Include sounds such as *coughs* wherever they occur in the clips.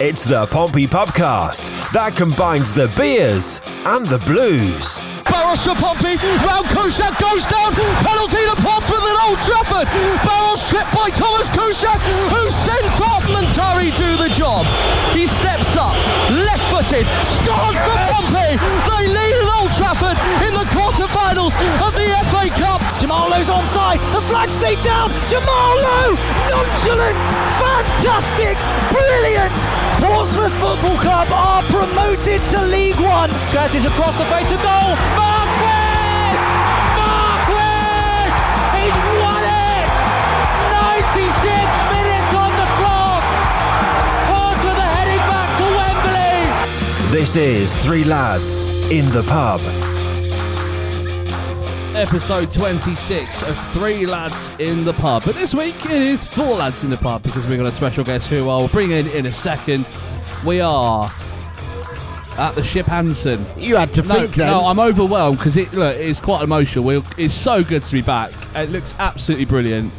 It's the Pompey Pubcast that combines the beers and the blues. Baros for Pompey, round Kuszczak goes down, penalty to Portsmouth at Old Trafford. Baros tripped by Thomas Kuszczak, who sent off Muntari do the job. He steps up, left-footed, scores for Pompey. They lead at Old Trafford in the quarter-finals of the FA Cup. Jamal Lowe's onside, the flag sneak down, Jamal Lowe, nonchalant, fantastic, brilliant. Portsmouth Football Club are promoted to League One. Curtis across the face of goal. Marquis! Marquis! He's won it! 96 minutes on the clock! Portsmouth are heading back to Wembley! This is Three Lads in the Pub. Episode 26 of Three Lads in the Pub. But this week it is Four Lads in the Pub because we've got a special guest who I'll bring in in a second. We are at the Ship Anson. You had to No, think then. no, I'm overwhelmed because it look, it's quite emotional. we it's so good to be back. It looks absolutely brilliant.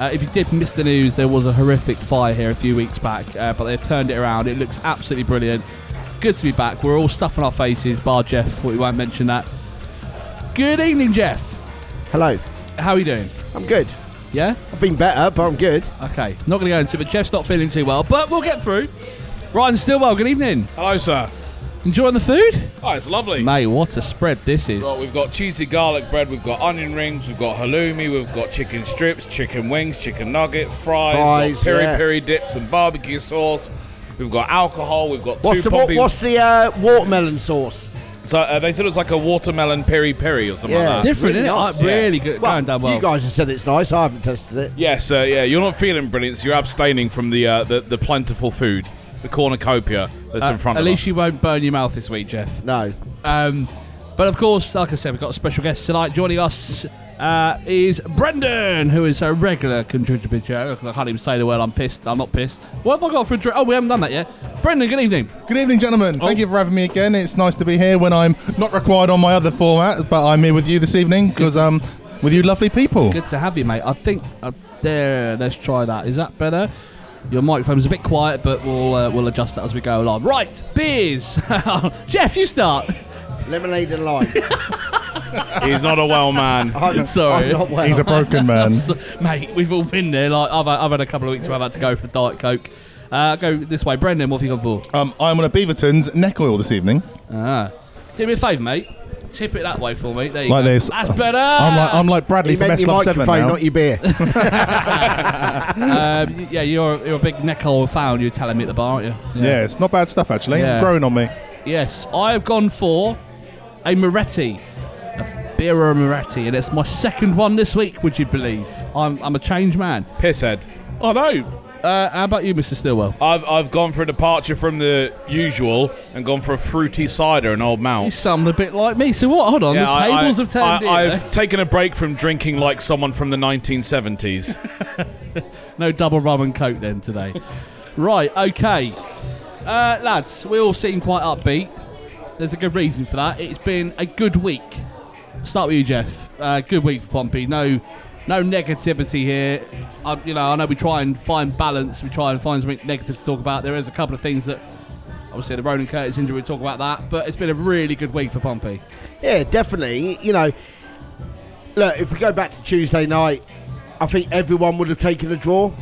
Uh, if you did miss the news, there was a horrific fire here a few weeks back, uh, but they've turned it around. It looks absolutely brilliant. Good to be back. We're all stuffing our faces, bar Jeff. We won't mention that. Good evening, Jeff. Hello. How are you doing? I'm good. Yeah? I've been better, but I'm good. Okay. Not going to go into it, but Jeff's not feeling too well, but we'll get through. Ryan Stillwell, good evening. Hello, sir. Enjoying the food? Oh, it's lovely. Mate, what a spread this is. Well, we've got cheesy garlic bread, we've got onion rings, we've got halloumi, we've got chicken strips, chicken wings, chicken nuggets, fries, Fries, we've got peri yeah. peri dips and barbecue sauce. We've got alcohol, we've got What's two the what, poppy. what's the uh, watermelon sauce? So uh, they said it was like a watermelon peri peri or something Yeah. like that. Different, really isn't it? nice. Uh, really good. Well, going down well. You guys have said it's nice. I haven't tested it. Yes, uh, yeah. You're not feeling brilliant. So you're abstaining from the uh, the, the plentiful food, the cornucopia that's Uh, in front of you. at of least us. you won't burn your mouth this week, Jeff. No. Um, but of course, like I said, we've got a special guest tonight. Joining us uh, is Brendan, who is a regular contributor. I can't even say the word. I'm pissed. I'm not pissed. What have I got for a drink? Oh, we haven't done that yet. Brendan, good evening. Good evening, gentlemen. Oh. Thank you for having me again. It's nice to be here when I'm not required on my other format, but I'm here with you this evening because um, with you lovely people. Good to have you, mate. I think uh, there. Let's try that. Is that better? Your microphone's a bit quiet, but we'll uh, we'll adjust that as we go along. Right, beers. *laughs* Jeff, you start. Lemonade and lime. *laughs* He's not a well man. *laughs* I'm, Sorry. I'm not well. He's a broken man. *laughs* So- mate, we've all been there. Like I've, I've had a couple of weeks where I've had to go for Diet Coke. Uh, go this way, Brendan. What have you gone for? Um, I'm on a Beavertown's neck oil this evening. Ah, do me a favour, mate. Tip it that way for me. There you Like go. this. That's better. I'm like I'm like Bradley He from meant S your Club Seven now. not your beer. um, yeah, you're you're a big neck oil fan. You're telling me at the bar, aren't you? yeah, it's not bad stuff actually. Yeah. Growing on me. Yes, I have gone for a Moretti, a Birra Moretti, and it's my second one this week. Would you believe? I'm I'm a changed man. Pisshead. I know. Uh, how about you, Mr. Stillwell? I've, I've gone for a departure from the usual and gone for a fruity cider and old You malt. sound a bit like me. So what? Hold on, Yeah, the I- tables I- have turned I, in. I've taken a break from drinking like someone from the 1970s. *laughs* *laughs* No double rum and coke then today. *laughs* right, okay. Uh, lads, we all seem quite upbeat. There's a good reason for that. It's been a good week. Start with you, Jeff. Uh, good week for Pompey. No, no negativity here. I, you know, I know we try and find balance. We try and find something negative to talk about. There is a couple of things that, obviously, the Ronan Curtis injury. We talk about that, but it's been a really good week for Pompey. Yeah, definitely. You know, look, if we go back to Tuesday night, I think everyone would have taken a draw.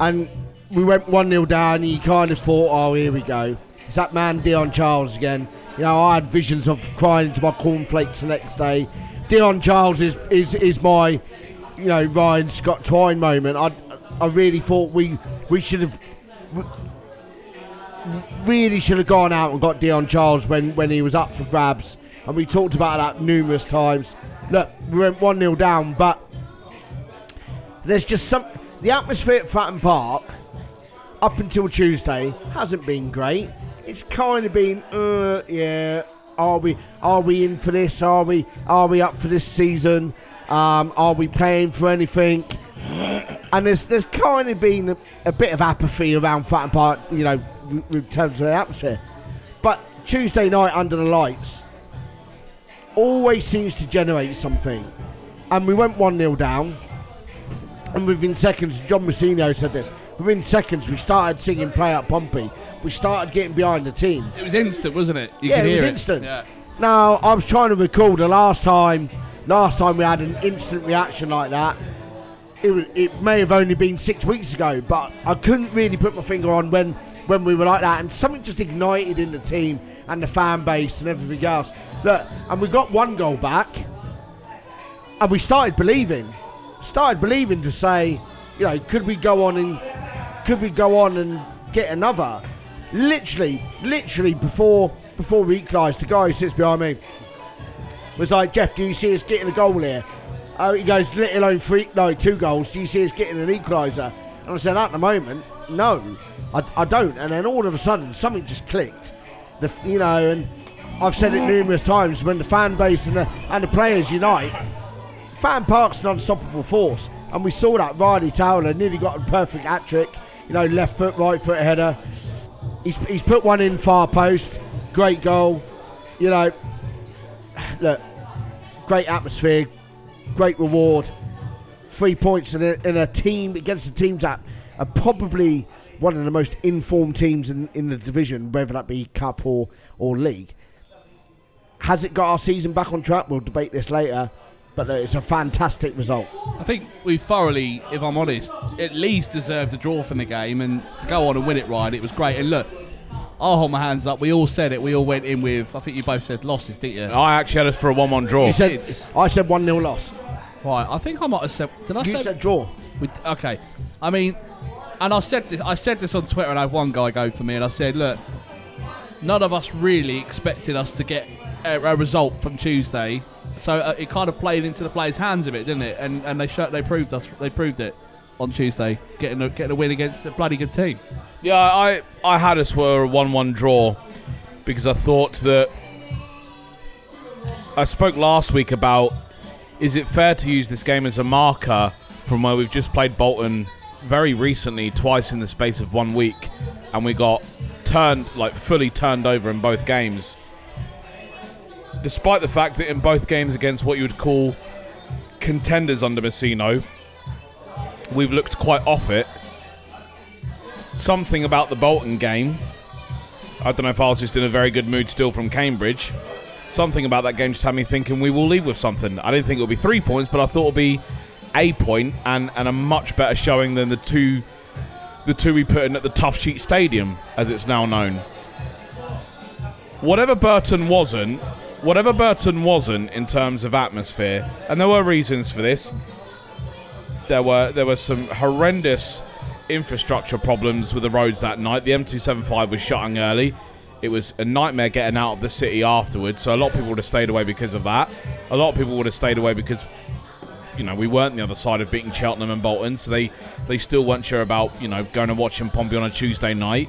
And we went 1 0 down, and you kind of thought, oh, here we go. It's that man, Dion Charles, again. You know, I had visions of crying into my cornflakes the next day. Dion Charles is, is, is my, you know, Ryan Scott Twine moment. I, I really thought we, we should have really should have gone out and got Dion Charles when, when he was up for grabs. And we talked about that numerous times. Look, we went 1 0 down, but there's just some. The atmosphere at Fratton Park up until Tuesday hasn't been great. It's kind of been, uh, yeah. Are we are we in for this? Are we are we up for this season? Um, are we playing for anything? And there's there's kind of been a, a bit of apathy around Fratton Park, you know, in terms of the atmosphere. But Tuesday night under the lights always seems to generate something. And we went 1 0 down. And within seconds, John Mousinho said this. Within seconds, we started singing "Play Up Pompey." We started getting behind the team. It was instant, wasn't it? You yeah, it was hear instant. Yeah. Now, I was trying to recall the last time. Last time we had an instant reaction like that. It, was, it may have only been six weeks ago, but I couldn't really put my finger on when when we were like that, and something just ignited in the team and the fan base and everything else. Look, and we got one goal back, and we started believing, started believing to say, you know, could we go on and could we go on and get another? Literally, literally before before we equalised, the guy who sits behind me was like, Jeff, do you see us getting a goal here? Uh, he goes, let alone three, no, two goals. Do you see us getting an equaliser? And I said, at the moment, no, I, I don't. And then all of a sudden, something just clicked. The, you know, and I've said it numerous times when the fan base and the, and the players unite, Fratton Park's an unstoppable force. And we saw that Ryley Towler nearly got a perfect hat trick. You know, left foot, right foot header. He's, he's put one in far post. Great goal. You know, look, great atmosphere, great reward. Three points in a, in a team against the teams that are probably one of the most informed teams in, in the division, whether that be cup or, or league. Has it got our season back on track? We'll debate this later, but look, it's a fantastic result. I think we thoroughly, if I'm honest, at least deserved a draw from the game, and to go on and win it, Ryan, it was great. And look, I'll hold my hands up. We all said it. We all went in with. I think you both said losses, didn't you? I actually had us for a 1 1 draw. You said, I said 1 0 loss. Right. I think I might have said. Did I You say said draw. We, okay. I mean, and I said this. I said this on Twitter, and I had one guy go for me, and I said, look, none of us really expected us to get a, a result from Tuesday, so uh, it kind of played into the players' hands a bit, didn't it? And and they showed, they proved us. They proved it on Tuesday, getting a, getting a win against a bloody good team. Yeah, I, I had us for a 1 1 draw because I thought that. I spoke last week about is it fair to use this game as a marker from where we've just played Bolton very recently, twice in the space of one week, and we got turned, like fully turned over in both games. Despite the fact that in both games against what you would call contenders under Mousinho, we've looked quite off it something about the Bolton game. I don't know if I was just in a very good mood still from Cambridge. Something about that game just had me thinking we will leave with something. I didn't think it would be three points, but I thought it would be a point and, and a much better showing than the two the two we put in at the Toughsheet Stadium, as it's now known. Whatever Burton wasn't, whatever Burton wasn't in terms of atmosphere, and there were reasons for this. There were there were some horrendous infrastructure problems with the roads that night. The M275 was shutting early. It was a nightmare getting out of the city afterwards. So a lot of people would have stayed away because of that. A lot of people would have stayed away because you know we weren't the other side of beating Cheltenham and Bolton, so they they still weren't sure about you know going and watching Pompey on a Tuesday night.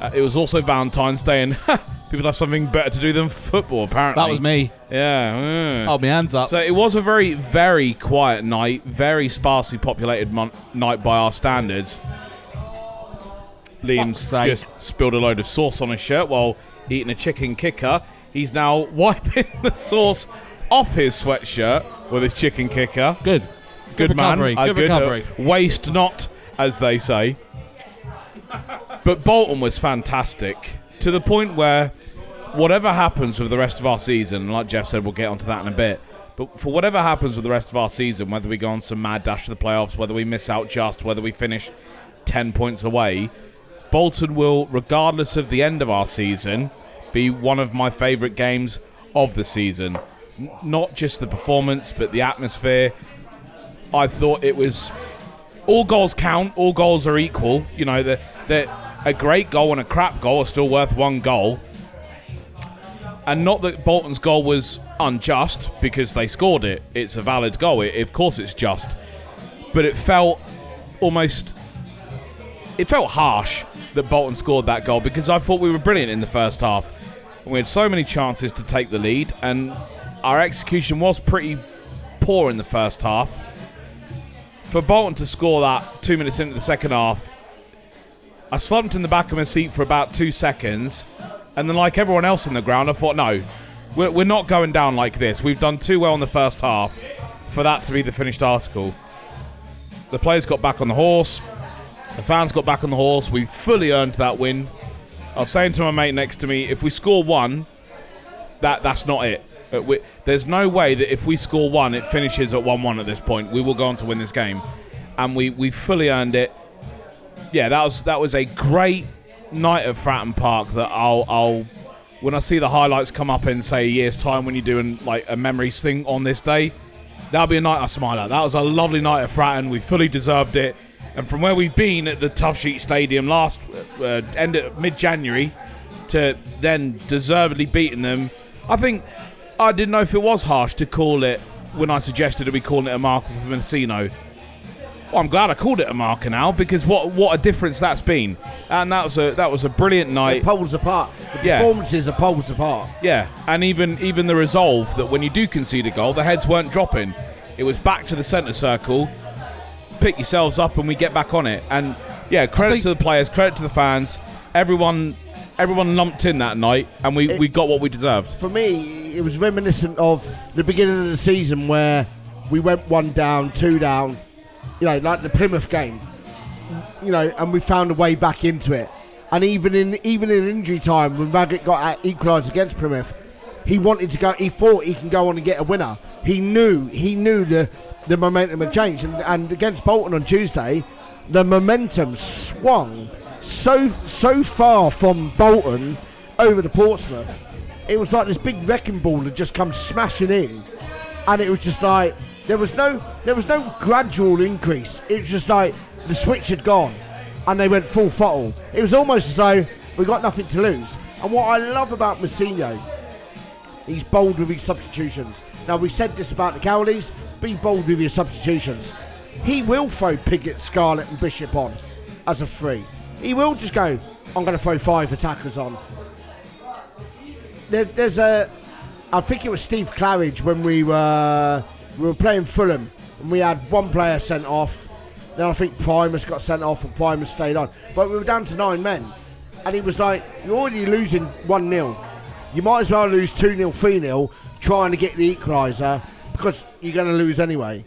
Uh, it was also Valentine's Day, and *laughs* people have something better to do than football. Apparently, That was me. Yeah. yeah. Hold my hands up. So it was a very, very quiet night, very sparsely populated mon- night by our standards. Liam's sake. just spilled a load of sauce on his shirt while eating a chicken kicker. He's now *laughs* wiping the sauce off his sweatshirt with his chicken kicker. Good. Good, Good man. recovery, Uh, good recovery. uh, waste not, as they say. But Bolton was fantastic to the point where whatever happens with the rest of our season, like Jeff said, we'll get onto that in a bit. But for whatever happens with the rest of our season, whether we go on some mad dash to the playoffs, whether we miss out just, whether we finish 10 points away, Bolton will, regardless of the end of our season, be one of my favourite games of the season. N- not just the performance, but the atmosphere. I thought it was all goals count, all goals are equal. You know, that that a great goal and a crap goal are still worth one goal. And not that Bolton's goal was unjust because they scored it. It's a valid goal. It, of course, it's just. But it felt almost. It felt harsh that Bolton scored that goal because I thought we were brilliant in the first half. We had so many chances to take the lead, and our execution was pretty poor in the first half. For Bolton to score that two minutes into the second half, I slumped in the back of my seat for about two seconds, and then, like everyone else in the ground, I thought, no, we're, we're not going down like this. We've done too well in the first half for that to be the finished article. The players got back on the horse, the fans got back on the horse. We fully earned that win. I was saying to my mate next to me, if we score one, that that's not it. We, there's no way that if we score one, it finishes at one-one at this point. We will go on to win this game, and we we fully earned it. Yeah, that was that was a great night at Fratton Park. That I'll I'll when I see the highlights come up in say a year's time when you're doing like a memories thing on this day, that'll be a night I smile at. That was a lovely night at Fratton. We fully deserved it. And from where we've been at the Toughsheet Stadium last uh, end of mid-January to then deservedly beating them, I think I didn't know if it was harsh to call it when I suggested that we call it a marker for Mousinho. Well, I'm glad I called it a marker now because what what a difference that's been, and that was a that was a brilliant night. It poles apart. The Yeah. performances are poles apart. Yeah, and even even the resolve that when you do concede a goal, the heads weren't dropping. It was back to the centre circle, pick yourselves up, and we get back on it. And yeah, credit think- to the players, credit to the fans, everyone. Everyone lumped in that night, and we, we got what we deserved. For me, it was reminiscent of the beginning of the season where we went one down, two down, you know, like the Plymouth game, you know, and we found a way back into it. And even in even in injury time, when Maggott got equalised against Plymouth, he wanted to go. He thought he can go on and get a winner. He knew he knew the the momentum had changed. And, and against Bolton on Tuesday, the momentum swung so so far from Bolton over to Portsmouth. It was like this big wrecking ball had just come smashing in, and it was just like there was no there was no gradual increase. It was just like the switch had gone, and they went full throttle. It was almost as though we got nothing to lose. And what I love about Mousinho, he's bold with his substitutions. Now we said this about the Cowleys, be bold with your substitutions. He will throw Pigott, Scarlett, and Bishop on as a three. He will just go. I'm going to throw five attackers on. There, there's a, I think it was Steve Claridge when we were we were playing Fulham and we had one player sent off. Then I think Primus got sent off and Primus stayed on. But we were down to nine men, and he was like, "You're already losing one 0 You might as well lose two 0 three 0 trying to get the equaliser because you're going to lose anyway."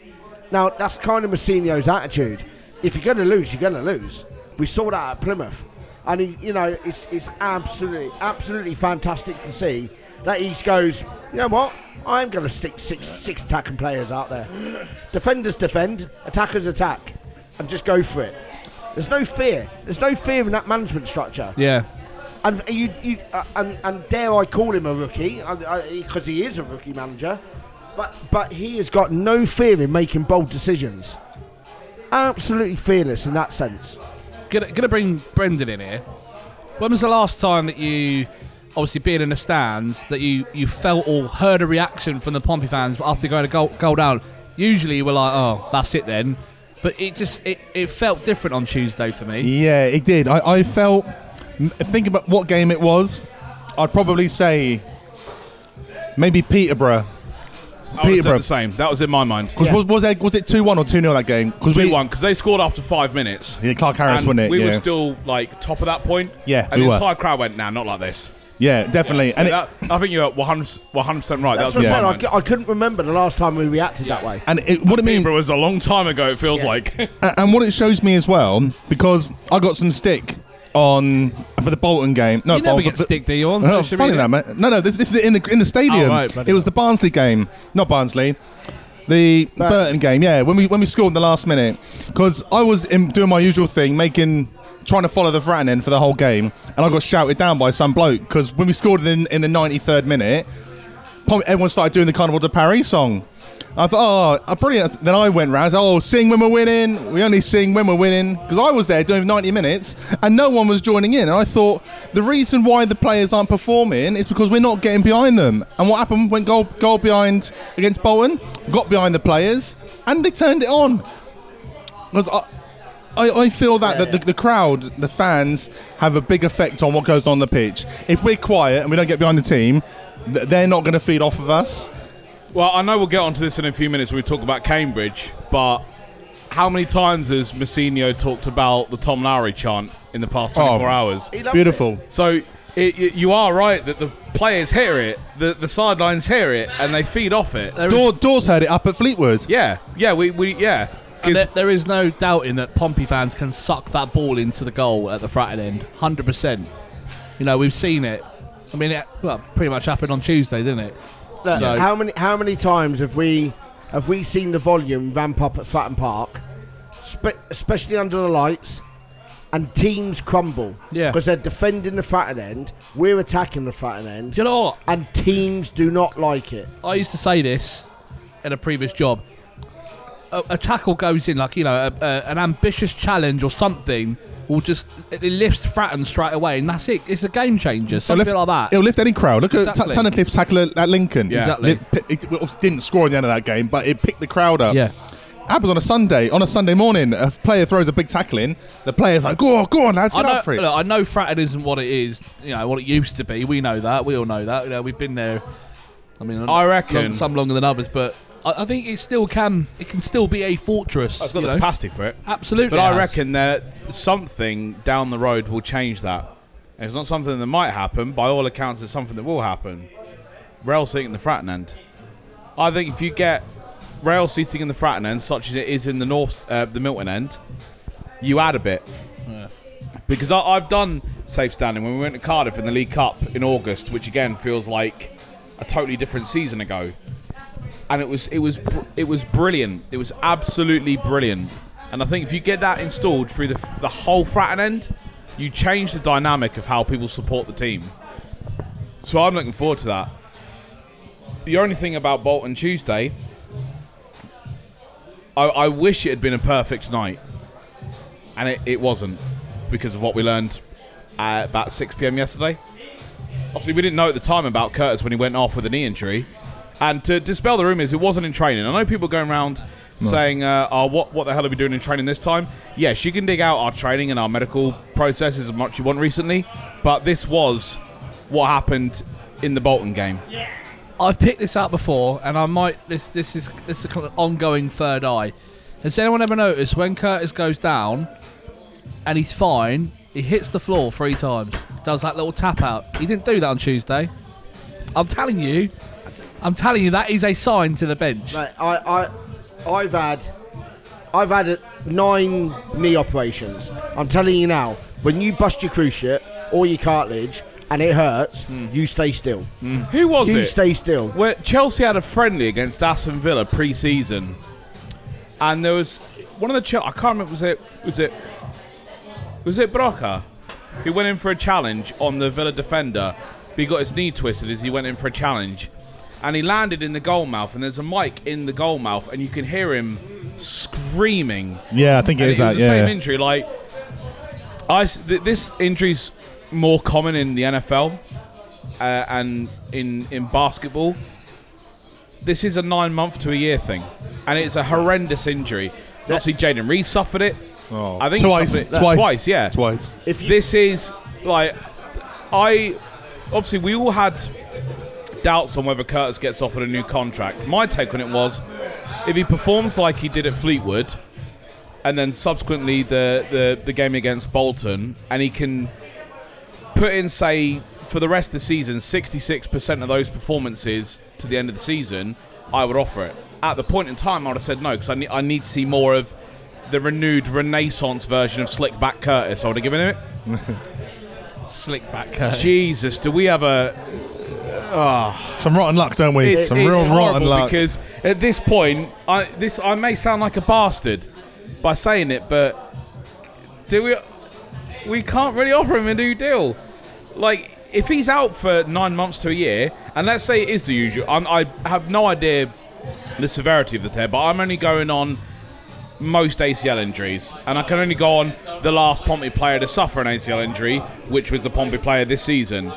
Now that's kind of Mousinho's attitude. If you're going to lose, you're going to lose. We saw that at Plymouth, and he, you know it's it's absolutely absolutely fantastic to see that he goes. You know what? I'm going to stick six six attacking players out there. Defenders defend, attackers attack, and just go for it. There's no fear. There's no fear in that management structure. Yeah. And you, you uh, and, and dare I call him a rookie because he is a rookie manager, but but he has got no fear in making bold decisions. Absolutely fearless in that sense. Gonna, gonna bring Brendan in here. When was the last time that you, obviously being in the stands, that you, you felt or heard a reaction from the Pompey fans after going a goal, goal down? Usually you were like, oh, that's it then. But it just it, it felt different on Tuesday for me. Yeah, it did. I, I felt. m- Think about what game it was. I'd probably say maybe Peterborough. I was Peterborough. the same. That was in my mind. Because was, was, there, was it 2 1 or 2 0 that game? Because Two one because they scored after five minutes. Yeah, Clarke-Harris, and wasn't it? We yeah. were still like top of that point. Yeah, and we the were. entire crowd went, "Nah, not like this." Yeah, definitely. And, it, That- I think you're 100 percent right. That's that was what in I'm my saying. I, I couldn't remember the last time we reacted that way. and it, what it means. Peterborough was a long time ago. It feels Yeah. like. *laughs* A- And what it shows me as well, because I got some stick on for the Bolton game. No, you never Bolton, get stick, do you, on Oh, social funny media? that, man. No, no, this, this is in the in the stadium. Oh, right, bloody it was the Barnsley game, not Barnsley. The Bur- Burton game, yeah. When we when we scored in the last minute, because I was in, doing my usual thing, making trying to follow the Fratton end for the whole game, and I got shouted down by some bloke because when we scored in in the ninety third minute, everyone started doing the Carnival de Paris song. I thought, oh, brilliant. Then I went round, oh, sing when we're winning. We only sing when we're winning. Because I was there doing 90 minutes and no one was joining in. And I thought, the reason why the players aren't performing is because we're not getting behind them. And what happened? when goal, goal behind against Bolton, got behind the players, and they turned it on. Because I, I, I feel that, that the, the crowd, the fans, have a big effect on what goes on the pitch. If we're quiet and we don't get behind the team, th- they're not going to feed off of us. Well, I know we'll get onto this in a few minutes when we talk about Cambridge, but how many times has Mousinho talked about the Tom Lowery chant in the past 24 Oh. hours? Beautiful. So it, y you are right that the players hear it, the, the sidelines hear it, and they feed off it. Door, Doors heard it up at Fleetwood. Yeah, yeah, we, we yeah. There, there is no doubting that Pompey fans can suck that ball into the goal at the Fratton end, hundred percent. You know, we've seen it. I mean, it well, pretty much happened on Tuesday, didn't it? Look, So- How many how many times have we have we seen the volume ramp up at Fratton Park, spe- especially under the lights, and teams crumble? Yeah. because they're defending the Fratton end, we're attacking the Fratton end, Do you know what? and teams do not like it. I used to say this in a previous job. A, a tackle goes in like you know a, a, an ambitious challenge or something will just it, it lifts Fratton straight away, and that's it. It's a game changer. Something lift- like that. It'll lift any crowd. Look at Exactly. T- Tunnicliffe's tackle at, at Lincoln. Yeah. Exactly. It, it, it obviously didn't score at the end of that game, but it picked the crowd up. yeah. Happens on a Sunday. On a Sunday morning, a player throws a big tackle in. The player's like, "Go on, go on, lads, I get know, up for it." look, I know Fratton isn't what it is, you know, what it used to be. We know that. We all know that. You know, we've been there. I mean, I reckon- long- some longer than others, but I, I think it still can. It can still be a fortress. I've got you the know? capacity for it. Absolutely. But I has. reckon that something down the road will change that. And it's not something that might happen. By all accounts, it's something that will happen. Rail seating in the Fratton end. I think if you get rail seating in the Fratton end, such as it is in the North, uh, the Milton end, you add a bit. Because I, I've done safe standing when we went to Cardiff in the League Cup in August, which again feels like a totally different season ago and it was it was it was brilliant. It was absolutely brilliant. And I think if you get that installed through the the whole Fratton end, you change the dynamic of how people support the team. So I'm looking forward to that. The only thing about Bolton Tuesday, I, I wish it had been a perfect night, and it, it wasn't because of what we learned at about 6 p.m. yesterday. Obviously, we didn't know at the time about Curtis when he went off with a knee injury. And to dispel the rumours, it wasn't in training. I know people going around saying, uh, oh, what, what the hell are we doing in training this time? Yes, you can dig out our training and our medical processes as much you want recently, but this was what happened in the Bolton game. I've picked this up before, and I might. This this is this is a kind of ongoing third eye. Has anyone ever noticed when Curtis goes down, and he's fine? He hits the floor three times. Does that little tap out. He didn't do that on Tuesday. I'm telling you. I'm telling you that is a sign to the bench. Like, I, I, I've had, I've had nine knee operations. I'm telling you now, when you bust your cruciate or your cartilage and it hurts, hmm. you stay still. Hmm. Who was you it? You stay still. Where Chelsea had a friendly against Aston Villa pre-season, and there was one of the Chel- I can't remember was it was it was it Broca who went in for a challenge on the Villa defender, but he got his knee twisted as he went in for a challenge, and he landed in the goal mouth, and there's a mic in the goal mouth, and you can hear him screaming. Yeah, I think it And is it that. was the Yeah. same injury. Like, I s- th- this injury's more common in the NFL uh, and in in basketball. This is a nine month to a year thing, and it's a horrendous injury. Obviously, Jaden Reed suffered it. Oh. I think twice, it twice, twice, yeah. twice. If you, This is like, I obviously we all had doubts on whether Curtis gets offered a new contract. My take on it was, if he performs like he did at Fleetwood, and then subsequently the, the, the game against Bolton, and he can put in, say, for the rest of the season, 66% of those performances to the end of the season, I would offer it. At the point in time, I would have said no, because I, ne- I need to see more of the renewed renaissance version of Slick Back Curtis. I would have given him it. *laughs* Slick back Curtis. Jesus, do we have a. Oh. Some rotten luck, don't we? Some real rotten horrible luck. because at this point, I this I may sound like a bastard by saying it, but do we? We can't really offer him a new deal. Like if he's out for nine months to a year, and let's say it is the usual, I'm, I have no idea the severity of the tear, but I'm only going on most ACL injuries, and I can only go on the last Pompey player to suffer an ACL injury, which was the Pompey player this season.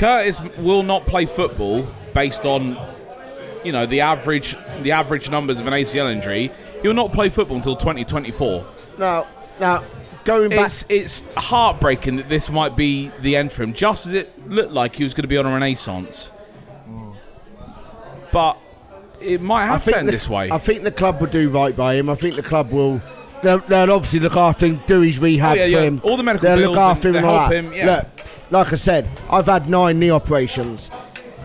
Curtis will not play football based on, you know, the average the average numbers of an ACL injury. He'll not play football until 2024. Now, now going back. It's it's heartbreaking that this might be the end for him, just as it looked like he was going to be on a renaissance. But it might have to end the, this way. I think the club will do right by him. I think the club will. They'll, they'll obviously look after him, do his rehab Oh, yeah, for yeah. him. All the medical they'll bills look after and him. and all help that. him, yeah. Look, like I said, I've had nine knee operations,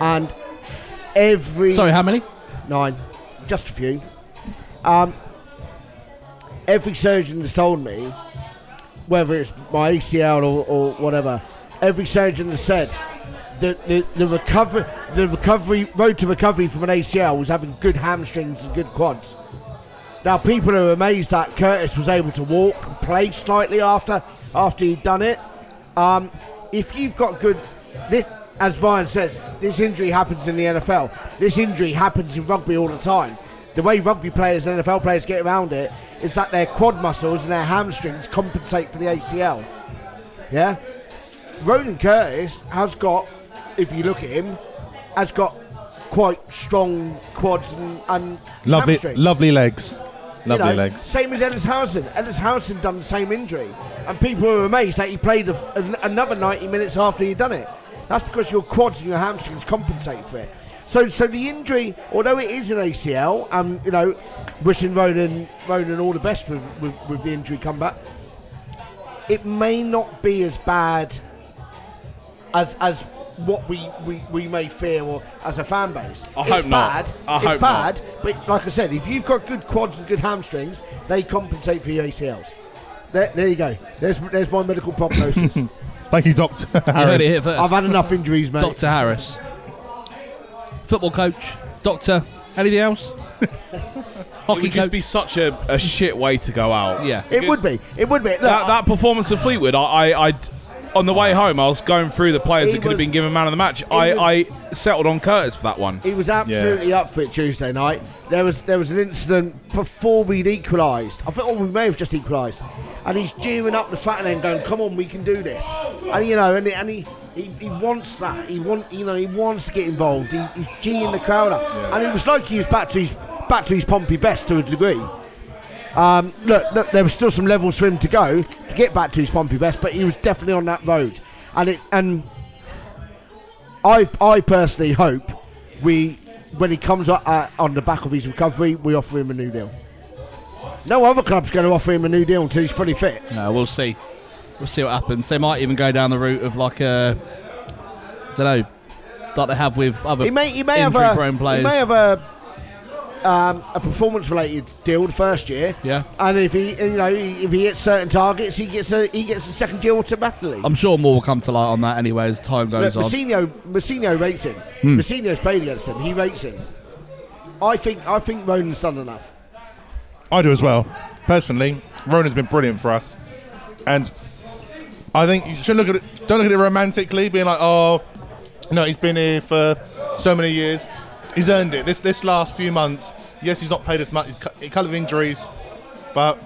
and every Sorry, how many? nine, just a few. Um, every surgeon has told me, whether it's my ACL or, or whatever, every surgeon has said that the, the recovery, the recovery road to recovery from an ACL was having good hamstrings and good quads. Now people are amazed that Curtis was able to walk and play slightly after after he'd done it. Um, if you've got good, this, as Ryan says, this injury happens in the NFL. This injury happens in rugby all the time. The way rugby players and NFL players get around it is that their quad muscles and their hamstrings compensate for the ACL. Yeah, Ronan Curtis has got, if you look at him, has got quite strong quads and, and Lovely, hamstrings. lovely legs. Lovely You know, legs. Same as Ellis Housen. Ellis Housen done the same injury, and people were amazed that he played a, an- another 90 minutes after he'd done it. That's because your quads and your hamstrings compensate for it. So, so the injury, although it is an ACL, and um, you know, wishing Ronan, Ronan all the best with, with, with the injury comeback, it may not be as bad as as what we, we, we may fear or as a fan base. I it's hope not. bad. I it's hope bad, not. but like I said, if you've got good quads and good hamstrings, they compensate for your ACLs. There, there you go. There's there's my medical prognosis. *laughs* Thank you, Doctor You heard it Harris. here first. I've had enough injuries, mate. Dr. Harris. Football coach. Doctor. Anything else? *laughs* it Hockey would just be such a, a shit way to go out. Yeah. It would be. It would be. Look, that, that performance of Fleetwood, I, I, I'd, on the way home, I was going through the players He that could have was- been given man of the match. I, was- I settled on Curtis for that one. He was absolutely up for it Tuesday night. There was there was an incident before we'd equalised. I thought, oh, we may have just equalised. And he's jeering up the Fratton end, going, "Come on, we can do this." And you know, and, and he, he he wants that. He want you know he wants to get involved. He, he's geeing the crowd up, and it was like he was back to his back to his Pompey best to a degree. Um, look, look, there was still some levels for him to go to get back to his Pompey best, but he was definitely on that road. And it and I I personally hope we when he comes up, uh, on the back of his recovery, we offer him a new deal. No other club's going to offer him a new deal until he's fully fit. No, we'll see. We'll see what happens. They might even go down the route of like a, don't know, like they have with other He may he may have a he players. may have a um, a performance related deal the first year. Yeah. And if he you know if he hits certain targets, he gets a he gets a second deal automatically. I'm sure more will come to light on that anyway as time Look, goes on. Mousinho, Mousinho rates him. Hmm. Mousinho's played against him. He rates him. I think I think Ronan's done enough. I do as well. Personally, Ronan's been brilliant for us, and I think you should look at it. Don't look at it romantically, being like, "Oh, no, he's been here for so many years. He's earned it." This this last few months, yes, he's not played as much. He's cu- a couple of injuries, but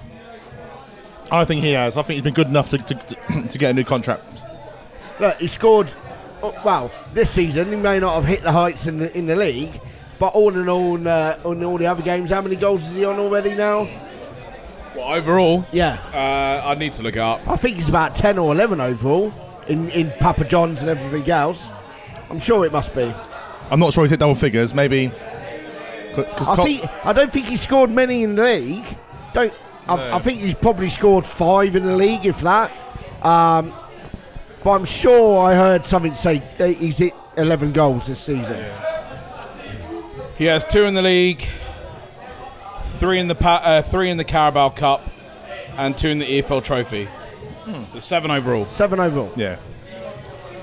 I think he has. I think he's been good enough to to, *clears throat* to get a new contract. Look, he scored. oh, Well, this season he may not have hit the heights in the in the league, but all in all, uh, on all the other games, how many goals is he on already now? Well, overall, Yeah, uh, I need to look it up. I think he's about ten or eleven overall in in Papa John's and everything else. I'm sure it must be. I'm not sure he's hit double figures. Maybe. I, Because think, I don't think he scored many in the league. Don't. I, I think he's probably scored five in the league, if that. Um, but I'm sure I heard something say he's hit 11 goals this season. He has two in the league, three in the pa- uh, three in the Carabao Cup, and two in the EFL Trophy. So seven overall. Seven overall. yeah.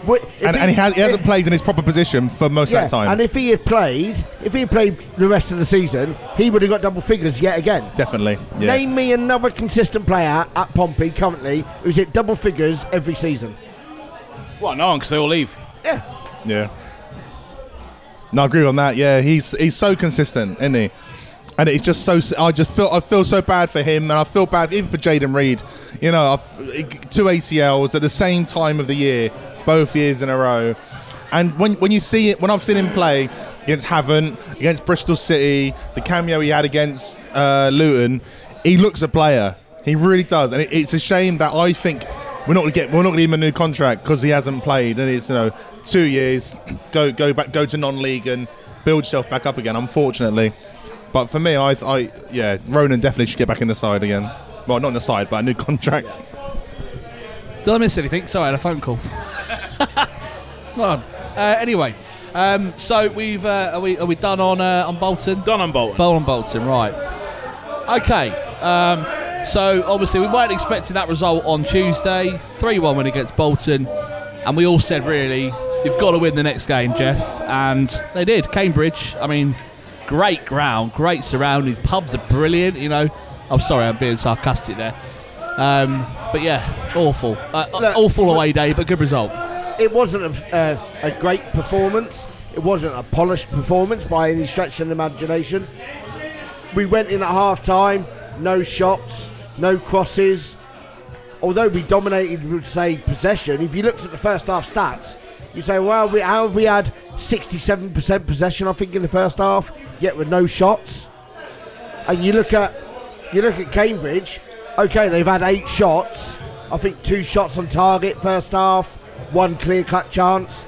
But if And, and he, has, he hasn't if- played in his proper position for most yeah, of that time. And if he had played, if he had played the rest of the season, he would have got double figures yet again. Definitely. Yeah. Name me another consistent player at Pompey currently who's hit double figures every season. Well, no because they all leave. Yeah. Yeah. No, I agree on that. Yeah, he's he's so consistent, isn't he? And it's just so. I just feel I feel so bad for him, and I feel bad even for Jaden Reed. You know, I've, two ACLs at the same time of the year, both years in a row. And when when you see it, when I've seen him play against Havant, against Bristol City, the cameo he had against uh, Luton, he looks a player. He really does, and it, it's a shame that I think we're not going to get we're not to give him a new contract because he hasn't played, and it's you know two years, go go back, go to non-league and build yourself back up again. Unfortunately, but for me, I, I yeah, Ronan definitely should get back in the side again. Well, not in the side, but a new contract. Did I miss anything? Sorry, I had a phone call. *laughs* no. Uh, anyway, um, so we've uh, are we are we done on uh, on Bolton? Done on Bolton. Bolton, Bolton, right? Okay. Um, so obviously we weren't expecting that result on Tuesday, three-one win against Bolton, and we all said really you've got to win the next game, Jeff, and they did. Cambridge, I mean, great ground, great surroundings, pubs are brilliant. You know, I'm sorry, I'm being sarcastic there. Um, but yeah, awful, uh, Look, awful away day, but good result. It wasn't a, uh, a great performance. It wasn't a polished performance by any stretch of the imagination. We went in at half time, no shots, no crosses. Although we dominated, would say, possession, if you looked at the first half stats, you'd say, well, we, how have we had 67% possession, I think, in the first half, yet with no shots? And you look at you look at Cambridge, okay, they've had eight shots. I think two shots on target first half, one clear cut chance.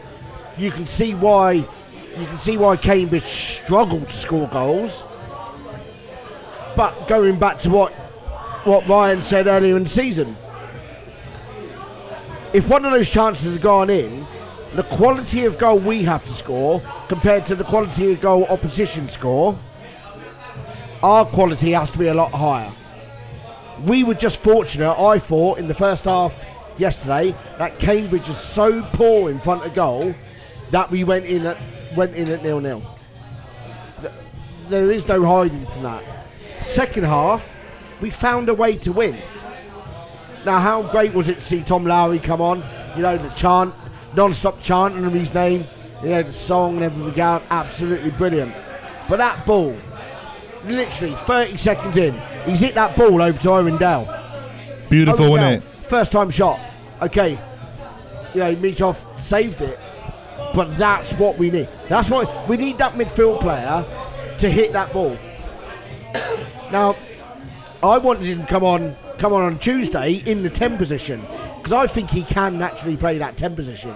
You can see why you can see why Cambridge struggled to score goals. But going back to what what Ryan said earlier in the season, if one of those chances had gone in, the quality of goal we have to score compared to the quality of goal opposition score, our quality has to be a lot higher. We were just fortunate, I thought, in the first half yesterday, that Cambridge was so poor in front of goal that we went in at went in at nil nil. There is no hiding from that. Second half, we found a way to win. Now, how great was it to see Tom Lowery come on? You know, the chant, non-stop chanting of his name. You know, the song and everything else. Absolutely brilliant. But that ball, literally 30 seconds in, he's hit that ball over to Owen Dale. Beautiful, Owen isn't it? First time shot. Okay. You know, Mitov saved it. But that's what we need. That's what we need that midfield player to hit that ball. *coughs* now, I wanted him to come on come on on Tuesday in the 10 position because I think he can naturally play that 10 position.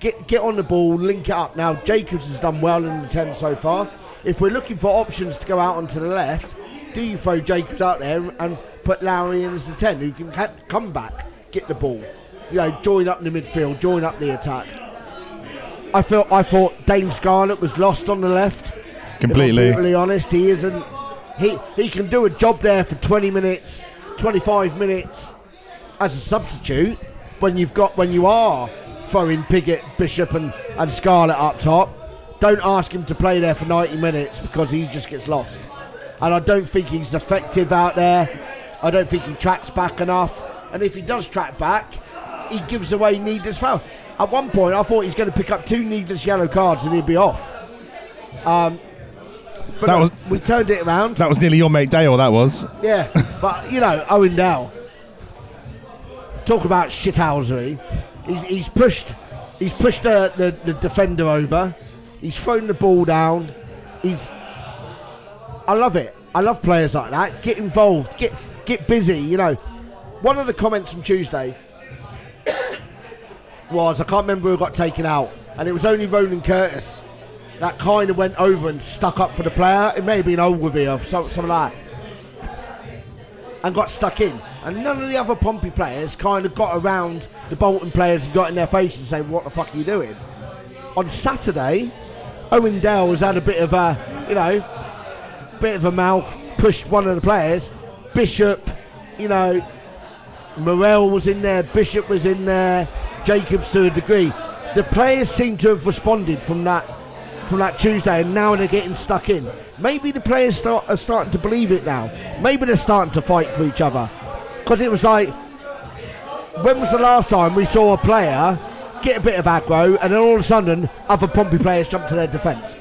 Get get on the ball, link it up. Now Jacobs has done well in the 10 so far. If we're looking for options to go out onto the left, do you throw Jacobs out there and put Lowery in as the 10 who can ca- come back, get the ball, you know, join up in the midfield, join up the attack. I felt I thought Dane Scarlett was lost on the left. Completely. If brutally honest, he isn't. He he can do a job there for 20 minutes, 25 minutes as a substitute. When you've got when you are throwing Pigott, Bishop, and and Scarlett up top, don't ask him to play there for 90 minutes because he just gets lost. And I don't think he's effective out there. I don't think he tracks back enough. And if he does track back, he gives away needless foul. At one point, I thought he's going to pick up two needless yellow cards and he'd be off. Um, but That was- we turned it around. That was nearly your mate Dale. That was. Yeah, but you know, Owen Dale. Talk about shithousery. He's, he's pushed. He's pushed the, the, the defender over. He's thrown the ball down. He's. I love it. I love players like that. Get involved. Get get busy. You know, one of the comments from Tuesday *coughs* was I can't remember who got taken out, and it was only Ronan Curtis that kind of went over and stuck up for the player. It may have been Ogilvie or some- something like that. And got stuck in. And none of the other Pompey players kind of got around the Bolton players and got in their faces and say, What the fuck are you doing? On Saturday, Owen Dale has had a bit of a, you know, bit of a mouth, pushed one of the players. Bishop, you know, Morel was in there, Bishop was in there, Jacobs to a degree. The players seem to have responded from that from that Tuesday, and now they're getting stuck in. Maybe the players start, are starting to believe it now. Maybe they're starting to fight for each other. Because it was like, when was the last time we saw a player get a bit of aggro, and then all of a sudden, other Pompey players jump to their defence?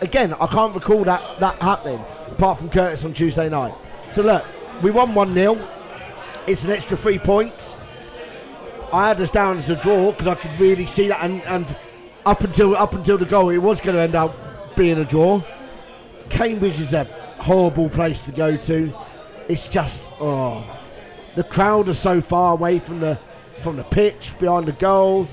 Again, I can't recall that, that happening, apart from Curtis on Tuesday night. So look, we won 1 0. It's an extra three points. I had us down as a draw because I could really see that, and, and up until up until the goal, it was going to end up being a draw. Cambridge is a horrible place to go to. It's just oh, the crowd are so far away from the from the pitch behind the goal.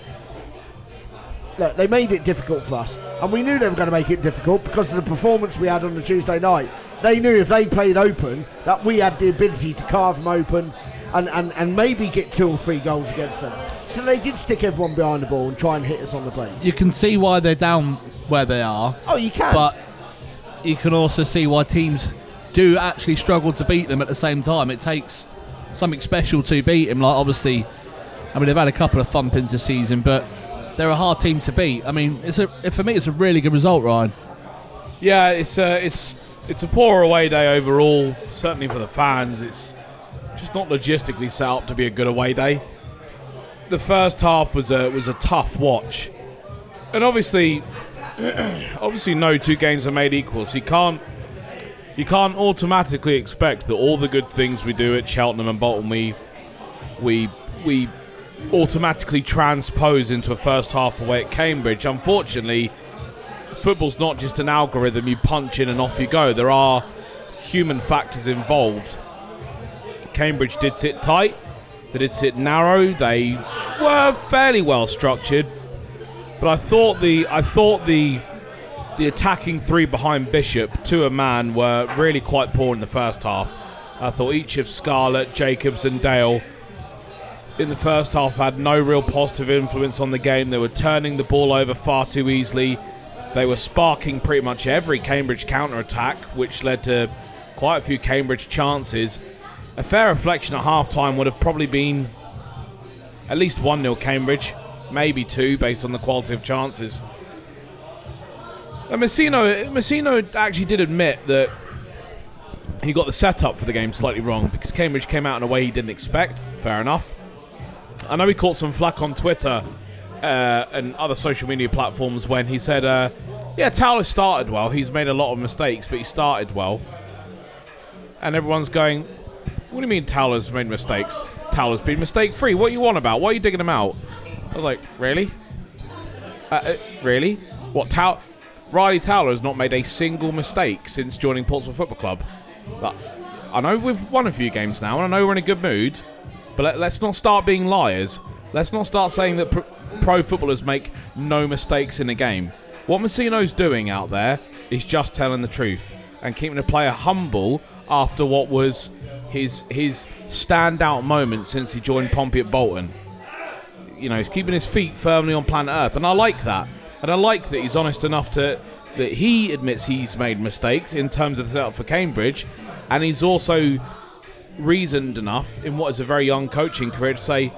Look, they made it difficult for us, and we knew they were going to make it difficult because of the performance we had on the Tuesday night. They knew if they played open that we had the ability to carve them open and, and, and maybe get two or three goals against them. So they did stick everyone behind the ball and try and hit us on the play. You can see why they're down where they are. Oh, you can. But you can also see why teams do actually struggle to beat them at the same time. It takes something special to beat them. Like obviously, I mean they've had a couple of thumpings this season, but they're a hard team to beat. I mean, it's a for me it's a really good result, Ryan. Yeah, it's a it's it's a poor away day overall. Certainly for the fans, it's just not logistically set up to be a good away day. The first half was a was a tough watch, and obviously, *clears throat* obviously, no two games are made equal. So you can't you can't automatically expect that all the good things we do at Cheltenham and Bolton we we we automatically transpose into a first half away at Cambridge. Unfortunately, football's not just an algorithm you punch in and off you go. There are human factors involved. Cambridge did sit tight, they did sit narrow, they were fairly well structured. But I thought the I thought the the attacking three behind Bishop to a man were really quite poor in the first half. I thought each of Scarlett, Jacobs, and Dale in the first half had no real positive influence on the game. They were turning the ball over far too easily. They were sparking pretty much every Cambridge counter attack, which led to quite a few Cambridge chances. A fair reflection at half time would have probably been at least 1 0 Cambridge, maybe 2 based on the quality of chances. And Mousinho, Mousinho actually did admit that he got the setup for the game slightly wrong because Cambridge came out in a way he didn't expect. Fair enough. I know he caught some flack on Twitter uh, and other social media platforms when he said, uh, "Yeah, Towler started well. He's made a lot of mistakes, but he started well." And everyone's going, "What do you mean Towler's made mistakes? Towler's been mistake free. What are you want about? Why are you digging him out?" I was like, "Really? Uh, uh, really? What Ryley Towler has not made a single mistake since joining Portsmouth Football Club. But I know we've won a few games now, and I know we're in a good mood. But let, us not start being liars. Let's not start saying that pro, pro footballers make no mistakes in a game. What Mousinho's doing out there is just telling the truth and keeping the player humble after what was his his standout moment since he joined Pompey at Bolton. You know, he's keeping his feet firmly on planet Earth, and I like that. And I like that he's honest enough to that he admits he's made mistakes in terms of the setup for Cambridge, and he's also reasoned enough in what is a very young coaching career to say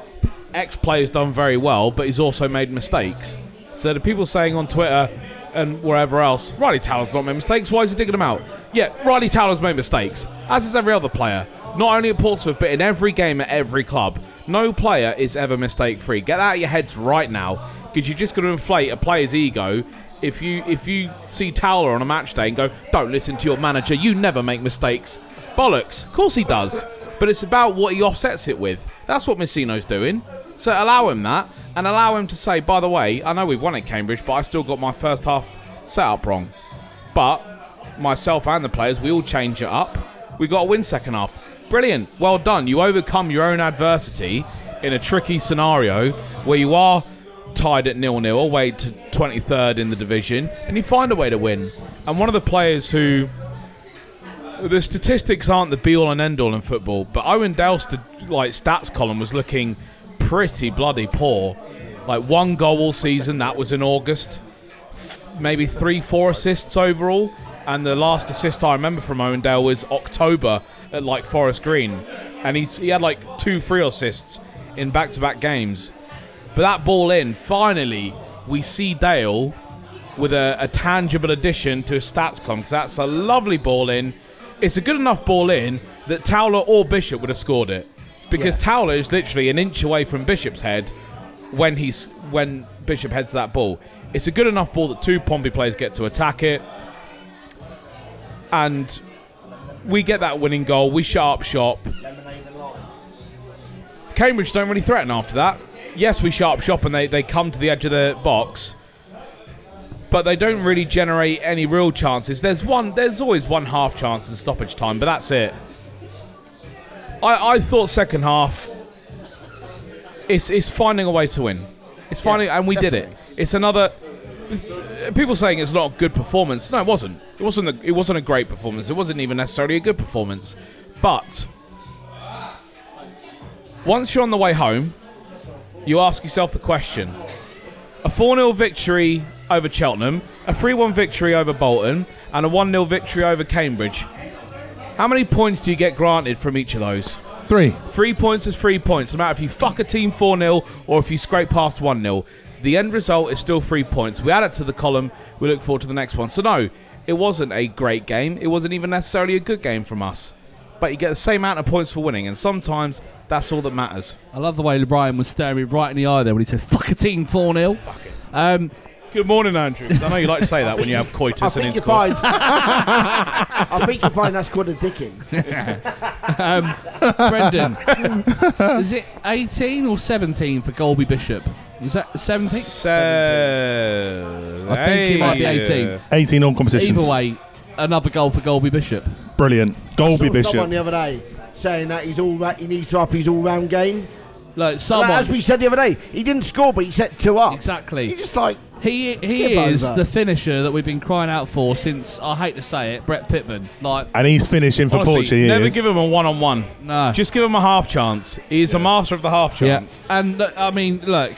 X player's done very well, but he's also made mistakes. So the people saying on Twitter and wherever else, Ryley Towler's not made mistakes. Why is he digging them out? Yeah, Ryley Towler's made mistakes, as is every other player. Not only at Portsmouth, but in every game at every club. No player is ever mistake free. Get that out of your heads right now, because you're just going to inflate a player's ego if you if you see Towler on a match day and go, "Don't listen to your manager. You never make mistakes." Bollocks. Of course he does. But it's about what he offsets it with. That's what Mousinho's doing. So allow him that, and allow him to say, by the way, I know we've won at Cambridge, but I still got my first half set up wrong. But myself and the players, we all change it up. We got to win second half. Brilliant. Well done. You overcome your own adversity in a tricky scenario where you are tied at nil nil, away to 23rd in the division, and you find a way to win. And one of the players who the statistics aren't the be all and end all in football, but Owen Dale's like stats column was looking pretty bloody poor. Like one goal all season, that was in August. F- maybe three, four assists overall. And the last assist I remember from Owen Dale was October at like Forest Green. And he's he had like two free assists in back to back games. But that ball in, finally, we see Dale with a, a tangible addition to his stats column because that's a lovely ball in. It's a good enough ball in that Towler or Bishop would have scored it because Towler is literally an inch away from Bishop's head when he's when Bishop heads that ball. It's a good enough ball that two Pompey players get to attack it, and we get that winning goal. We shut up shop. Cambridge don't really threaten after that. Yes, we shut up shop and they, they come to the edge of the box, but they don't really generate any real chances. There's one. There's always one half chance in stoppage time, but that's it. I, I thought second half. It's it's finding a way to win. It's finding, and we did it. It's another. People saying it's not a good performance. No, it wasn't. It wasn't. A, it wasn't a great performance. It wasn't even necessarily a good performance. But once you're on the way home, you ask yourself the question: a 4 0 victory over Cheltenham, a 3 1 victory over Bolton, and a 1 0 victory over Cambridge. How many points do you get granted from each of those? Three. Three points is three points, no matter if you fuck a team 4 0 or if you scrape past 1 0. The end result is still three points. We add it to the column, we look forward to the next one. So, no, it wasn't a great game. It wasn't even necessarily a good game from us. But you get the same amount of points for winning, and sometimes that's all that matters. I love the way LeBron was staring me right in the eye there when he said, fuck a team 4 0. Fuck it. Um, Good morning, Andrew. I know you like to say *laughs* that when you have coitus and intercourse. find. *laughs* I think you find that's called a dicking. *laughs* um, Brendan, is it 18 or 17 for Colby Bishop? Is that 17? So, I think it might be 18. 18 on competitions. Either way, another goal for Colby Bishop. Brilliant. I Colby saw someone Bishop. the other day saying that he's all ra- he needs to up his all round game. Like someone, Like, as we said the other day, he didn't score, but he set two up. exactly. He just like He he Give is over. the finisher that we've been crying out for since I hate to say it, Brett Pitman. Like And he's finishing for Honestly, Portugal. never is. give him a one on one. no, Just give him a half chance. He's a master of the half yeah. chance. And look, I mean, look.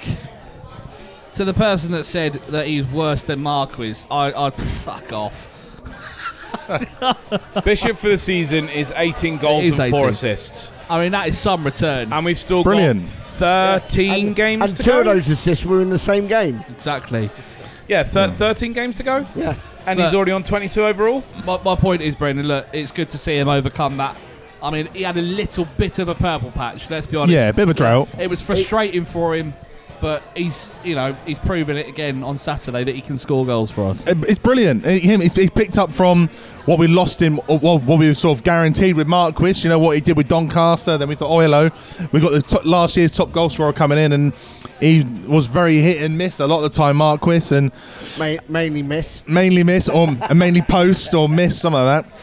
To the person that said that he's worse than Marquis, I I fuck off. *laughs* Bishop for the season is 18 goals It is and 4 18. assists. I mean, that is some return. And we've still Brilliant. got 13 and, games and to two go. of those assists were in the same game. exactly. Yeah, thir- 13 games to go. Yeah. And he's Look. already on 22 overall. My, my point is, Brendan, look, it's good to see him overcome that. I mean, he had a little bit of a purple patch, let's be honest. Yeah, a bit of a drought. It was frustrating for him, but he's, you know, he's proven it again on Saturday that he can score goals for us. It's brilliant. Him, he's, he's picked up from what we lost him, what what we were sort of guaranteed with Marquis. You know what he did with Doncaster. Then we thought, oh hello, we got the top, last year's top goal scorer coming in, and he was very hit and miss a lot of the time, Marquis, and Ma- mainly miss. mainly miss or *laughs* and mainly post or miss something like that.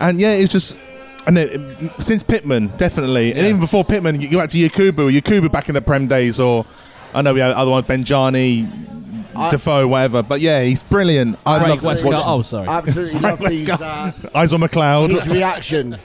And yeah, it's just. And then, since Pitman, definitely, and even before Pitman, you go back to Yakubu, Yakubu back in the Prem days, or I know we had other ones, Benjani, I- Defoe, whatever. But yeah, he's brilliant. I Frank love Westcott. watching. Oh, sorry. Absolutely *laughs* love his, Westcott. uh, Eyes on McLeod. his reaction.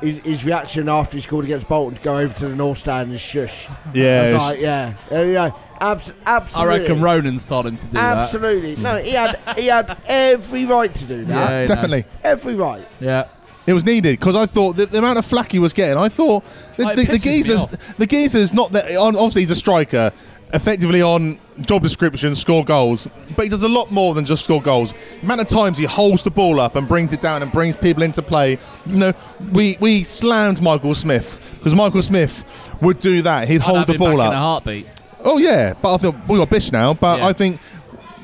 His, his reaction after he scored against Bolton to go over to the North Stand and shush. Yeah, was like, yeah, yeah, yeah. Abs- I reckon Ronan's told him to do that. Absolutely. No, he had he had *laughs* every right to do that. that. Yeah, definitely. Every right. Yeah. It was needed because I thought the, the amount of flack he was getting, I thought the, Oh, it the, the geezer's the geezer's not that obviously he's a striker, effectively on job description score goals, but he does a lot more than just score goals. The amount of times he holds the ball up and brings it down and brings people into play. You know, we we slammed Michael Smith because Michael Smith would do that. He'd I'd hold the ball up. in a heartbeat. Oh yeah, but I thought we got Bish now. But Yeah. I think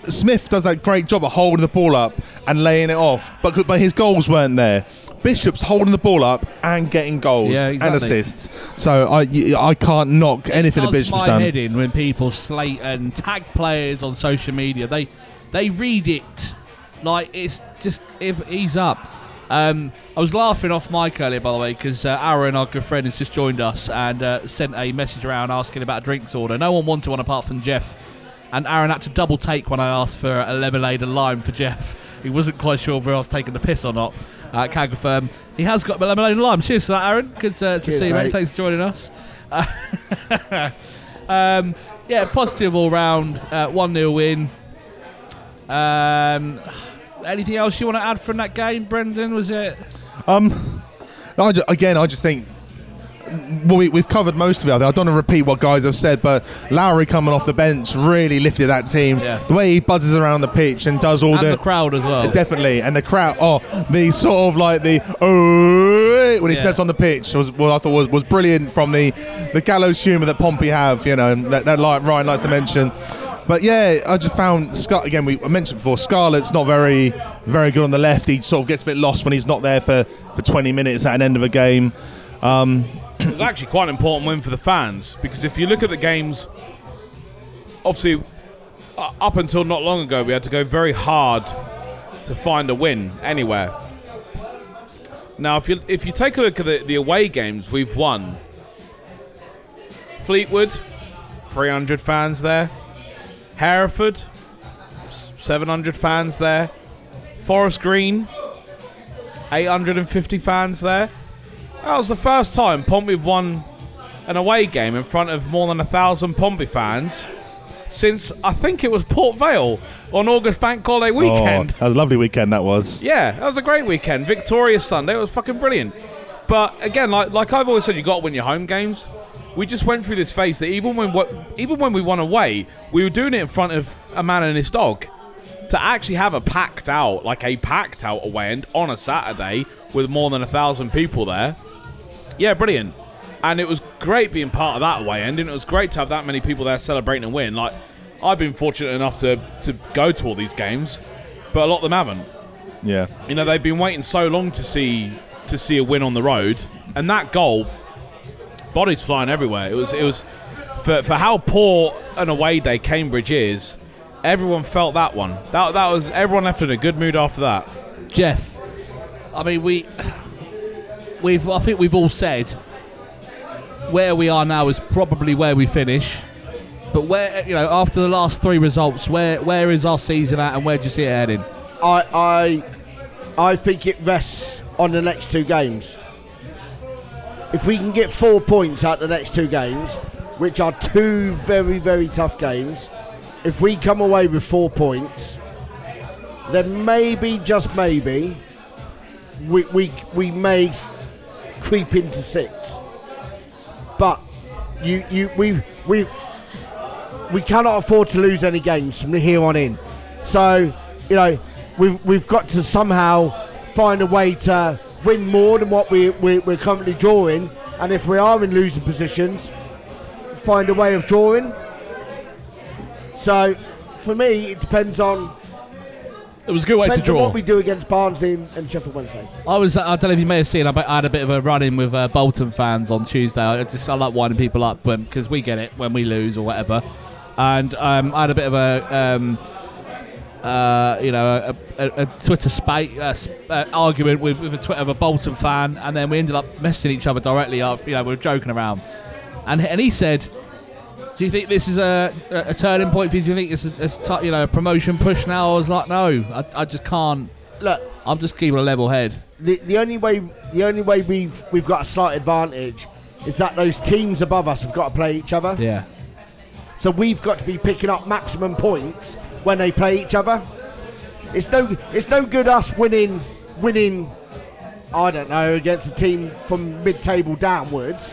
Smith does that great job of holding the ball up and laying it off. But but his goals weren't there. Bishop's holding the ball up and getting goals Yeah, and assists. So I I can't knock anything that Bishop's my done. head in when people slate and tag players on social media. They they read it like it's just if he's up. Um, I was laughing off Mike earlier, by the way, because uh, Aaron, our good friend, has just joined us and uh, sent a message around asking about a drinks order. No one wanted one apart from Jeff. and Aaron had to double take when I asked for a lemonade and lime for Jeff. He wasn't quite sure whether I was taking the piss or not. Uh, can confirm he has got a lemonade and lime. Cheers for that, Aaron. Good to, to Cheers, see you, mate. mate. Thanks for joining us. *laughs* um, yeah, positive all round. Uh, one 0 win. Um, anything else you want to add from that game, Brendan? Was it? Um, I ju- again, I just think well, we, we've covered most of it. I don't want to repeat what guys have said, but Lowery coming off the bench really lifted that team. Yeah. The way he buzzes around the pitch and does all And the, the crowd as well. Definitely, and the crowd. Oh, the sort of like the oh when he Yeah. steps on the pitch was what I thought was, was brilliant from the the gallows humour that Pompey have. You know that that like Ryan likes to mention. But yeah, I just found Scott again. We I mentioned before, Scarlett's not very very good on the left. He sort of gets a bit lost when he's not there for, for 20 minutes at an end of a game. Um, it was actually quite an important win for the fans because if you look at the games, obviously, uh, up until not long ago, we had to go very hard to find a win anywhere. Now, if you if you take a look at the, the away games we've won, Fleetwood, 300 fans there. Hereford, 700 fans there. Forest Green, 850 fans there. That was the first time Pompey won an away game in front of more than a thousand Pompey fans since I think it was Port Vale on August Bank Holiday oh, weekend. Oh, that was a lovely weekend that was. Yeah, that was a great weekend. Victorious Sunday. It was fucking brilliant. But again, like like I've always said, you got to win your home games. We just went through this phase that even when even when we won away, we were doing it in front of a man and his dog. To actually have a packed out, like a packed out away end on a Saturday with more than a thousand people there, yeah, brilliant. And it was great being part of that away end, and it was great to have that many people there celebrating and win. Like I've been fortunate enough to to go to all these games, but a lot of them haven't. Yeah. You know, they've been waiting so long to see to see a win on the road, and that goal, bodies flying everywhere. It was it was for for how poor an away day Cambridge is. Everyone felt that one. That that was everyone left in a good mood after that. Jeff, I mean, we, we've, I think we've all said where we are now is probably where we finish. But where, you know, after the last three results, where where is our season at, and where do you see it heading? I I I think it rests on the next two games. If we can get four points out the next two games, which are two very very tough games, if we come away with four points, then maybe just maybe we we we may creep into six. But you you we we we cannot afford to lose any games from here on in. So, you know, we've, we've got to somehow find a way to win more than what we, we, we're currently drawing. And if we are in losing positions, find a way of drawing. So, for me, it depends on. It was a good way to depends on draw. what we do against Barnsley and, and Sheffield Wednesday. I was, I don't know if you may have seen, I I had a bit of a run in with uh, Bolton fans on Tuesday. I just, I like winding people up because we get it when we lose or whatever. And um, I had a bit of a, um, uh, you know, a, a, a Twitter spa- uh, sp- uh, argument with, with a Twitter of a Bolton fan, and then we ended up messaging each other directly. Up, you know, we were joking around, and and he said. Do you think this is a, a, turning point for you? Do you think it's a, it's t- you know a promotion push now? I was like, no, I, I just can't. Look, I'm just keeping a level head. the, the only way the only way we've we've got a slight advantage is that those teams above us have got to play each other. Yeah. So we've got to be picking up maximum points when they play each other. It's no it's no good us winning winning I don't know against a team from mid table downwards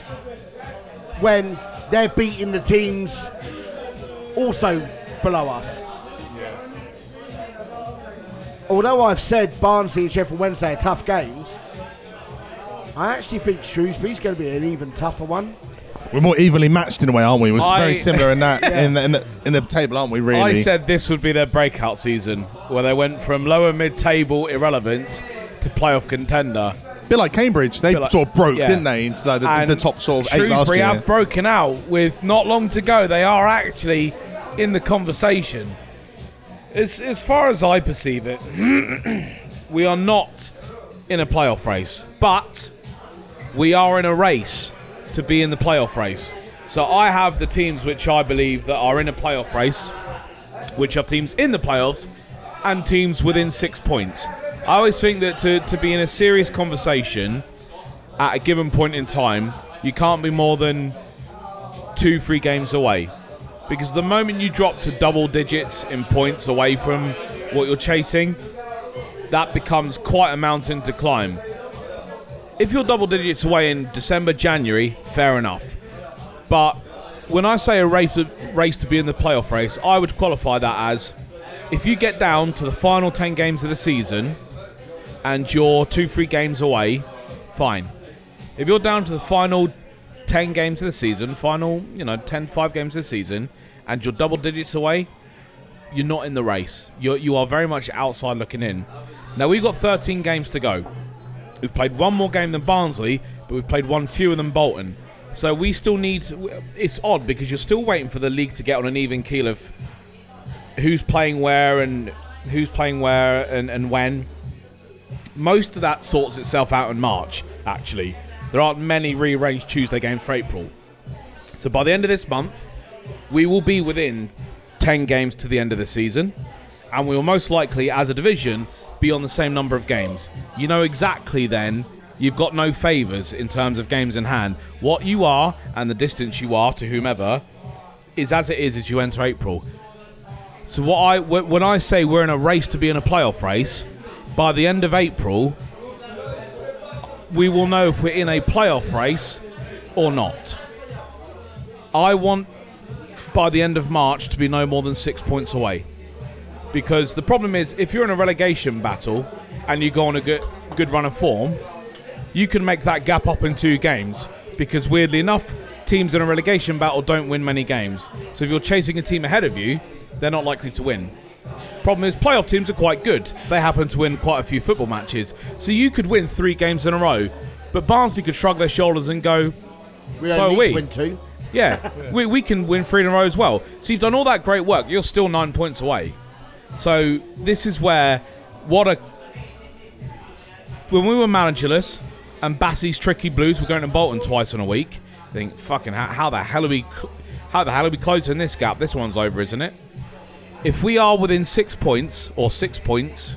when they're beating the teams also below us. Although I've said Barnsley and Sheffield Wednesday are tough games, I actually think Shrewsbury's going to be an even tougher one. We're more evenly matched in a way, aren't we? We're I- very similar in that *laughs* Yeah. in, the, in the in the table, aren't we? Really. I said this would be their breakout season, where they went from lower mid-table irrelevance to playoff contender. Bit like Cambridge. They like- sort of broke, yeah. didn't they, into the, the, the top sort of eight last Shrewsbury year. have broken out with not long to go. They are actually in the conversation. As, as far as I perceive it, *clears throat* we are not in a playoff race, but we are in a race to be in the playoff race. So I have the teams which I believe that are in a playoff race. which are teams in the playoffs and teams within six points. I always think that to, to be in a serious conversation at a given point in time, you can't be more than two, three games away. Because the moment you drop to double digits in points away from what you're chasing, that becomes quite a mountain to climb. If you're double digits away in December, January, fair enough. But when I say a race, race to be in the playoff race, I would qualify that as if you get down to the final 10 games of the season and you're two, three games away, fine. If you're down to the final 10 games of the season, final, you know, 10, 5 games of the season, and you're double digits away, you're not in the race. You're, you are very much outside looking in. Now, we've got 13 games to go. We've played one more game than Barnsley, but we've played one fewer than Bolton. So we still need. It's odd because you're still waiting for the league to get on an even keel of who's playing where and who's playing where and, and when. Most of that sorts itself out in March, actually. There aren't many rearranged Tuesday games for April. So by the end of this month, we will be within 10 games to the end of the season, and we will most likely, as a division, be on the same number of games. You know exactly then you've got no favours in terms of games in hand. What you are and the distance you are to whomever is as it is as you enter April. So what I when I say we're in a race to be in a playoff race, by the end of April, we will know if we're in a playoff race or not. I want by the end of March to be no more than six points away. Because the problem is, if you're in a relegation battle and you go on a good, good run of form, you can make that gap up in two games. Because weirdly enough, teams in a relegation battle don't win many games. So if you're chasing a team ahead of you, they're not likely to win. Problem is, playoff teams are quite good. They happen to win quite a few football matches. So you could win three games in a row. But Barnsley could shrug their shoulders and go, we so are we. win two. Yeah, *laughs* we, we can win three in a row as well. So you've done all that great work. You're still nine points away. So this is where what a when we were managerless and Bassie's tricky blues were going to Bolton twice in a week. I think fucking how, how the hell are we how the hell are we closing this gap? This one's over, isn't it? If we are within six points or six points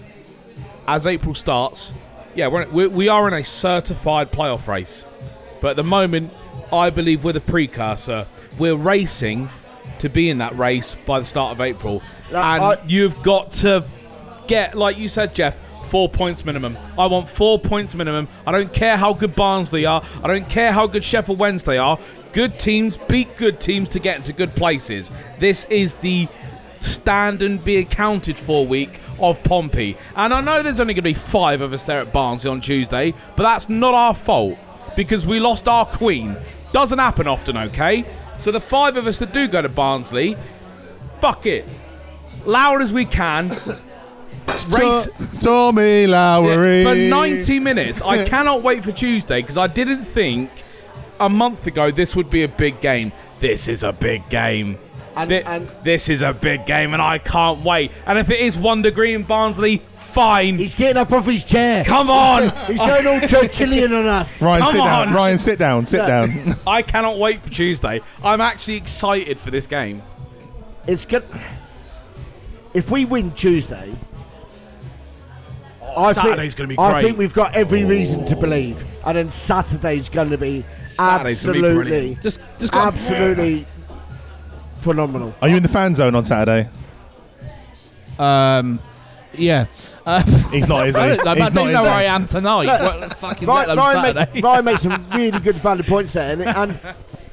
as April starts, yeah, we're, in- we we are in a certified playoff race. But at the moment, I believe we're the precursor. We're racing to be in that race by the start of April. And I- you've got to get, like you said, Jeff, four points minimum. I want four points minimum. I don't care how good Barnsley are. I don't care how good Sheffield Wednesday are. Good teams beat good teams to get into good places. This is the stand and be accounted for week of Pompey. And I know there's only going to be five of us there at Barnsley on Tuesday, but that's not our fault because we lost our queen. Doesn't happen often, okay? So the five of us that do go to Barnsley, fuck it. Loud as we can. Race, Tommy Lowery. for 90 minutes. I *laughs* cannot wait for Tuesday because I didn't think a month ago this would be a big game. This is a big game. And- Thi- and- this is a big game, and I can't wait. And if it is one degree in Barnsley, fine. He's getting up off his chair. Come on. *laughs* He's going all Churchillian on us. Ryan, Come sit down. Ryan, sit down. Sit Yeah. down. *laughs* I cannot wait for Tuesday. I'm actually excited for this game. It's good. If we win Tuesday, I Saturday's think, gonna be I think we've got every oh. reason to believe, and then Saturday's going to be Saturday's gonna be absolutely, brilliant. Just, just got absolutely phenomenal. Are you in the fan zone on Saturday? Um, yeah. Uh, *laughs* He's not, is he? I don't, I He's don't not, know where I am tonight. Look, Well, fucking Ryan, let Ryan, Saturday. make, Ryan makes some *laughs* really good valid points there, and, and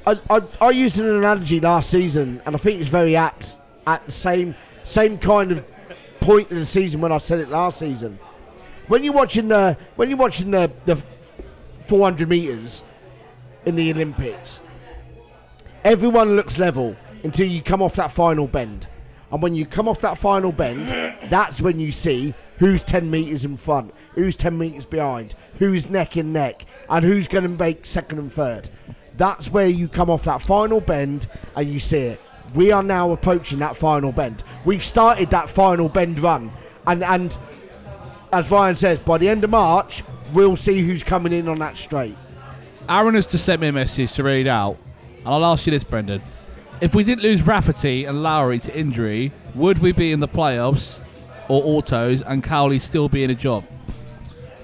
I, I, I used an analogy last season, and I think it's very apt at the same same kind of point in the season when I said it last season. When you're watching the when you're watching the the 400 meters in the Olympics, everyone looks level until you come off that final bend. And when you come off that final bend, *coughs* that's when you see who's 10 metres in front, who's 10 metres behind, who's neck and neck, and who's going to make second and third. That's where you come off that final bend and you see it. We are now approaching that final bend. We've started that final bend run. And, and as Ryan says, by the end of March, we'll see who's coming in on that straight. Aaron has just sent me a message to read out, and I'll ask you this, Brendan. If we didn't lose Rafferty and Lowery to injury, would we be in the playoffs or autos and Cowley still be in a job?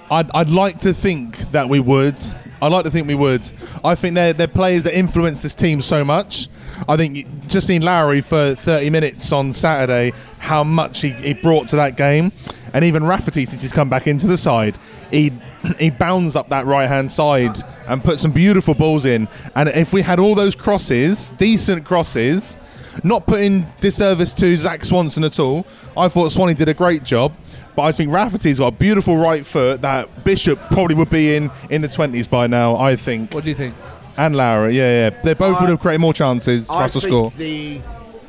I'd, I'd like to think that we would. I'd like to think we would. I think they're, they're players that influence this team so much. I think just seeing Lowery for 30 minutes on Saturday, how much he, he brought to that game. And even Rafferty, since he's come back into the side, he he bounds up that right hand side and put some beautiful balls in. And if we had all those crosses, decent crosses, not putting disservice to Zach Swanson at all, I thought Swanee did a great job. But I think Rafferty's got a beautiful right foot that Bishop probably would be in in the 20s by now, I think. What do you think? And Lowery, yeah, yeah. They both I- would have created more chances for us to think score. The,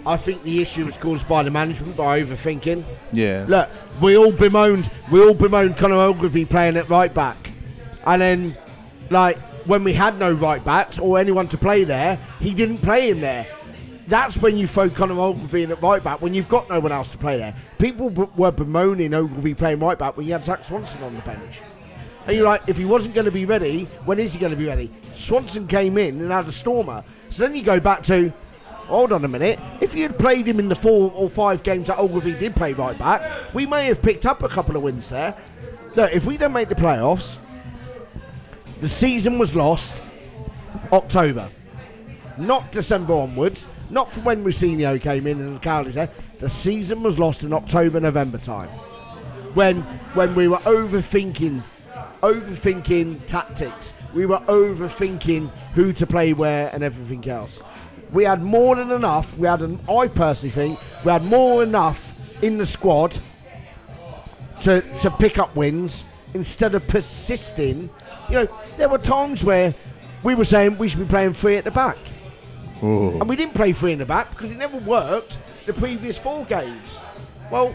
I think the issue was caused by the management by overthinking. Yeah. Look, we all bemoaned, we all bemoaned Conor Ogilvie playing at right back, and then, like when we had no right backs or anyone to play there, he didn't play him there. That's when you throw Conor Ogilvie in at right back when you've got no one else to play there. People b- were bemoaning Ogilvie playing right back when you had Zach Swanson on the bench. And you're like, if he wasn't going to be ready, when is he going to be ready? Swanson came in and had a stormer. So then you go back to, hold on a minute. If you had played him in the four or five games that Ogilvie did play right back, we may have picked up a couple of wins there. Look, if we don't make the playoffs, the season was lost October, not December onwards. Not from when Mousinho came in and Cowleys there. The season was lost in October, November time when when we were overthinking overthinking tactics. We were overthinking who to play where and everything else. We had more than enough. We had an I personally think we had more than enough in the squad to to pick up wins instead of persisting. You know, there were times where we were saying we should be playing three at the back. And we didn't play three in the back because it never worked the previous four games. Well,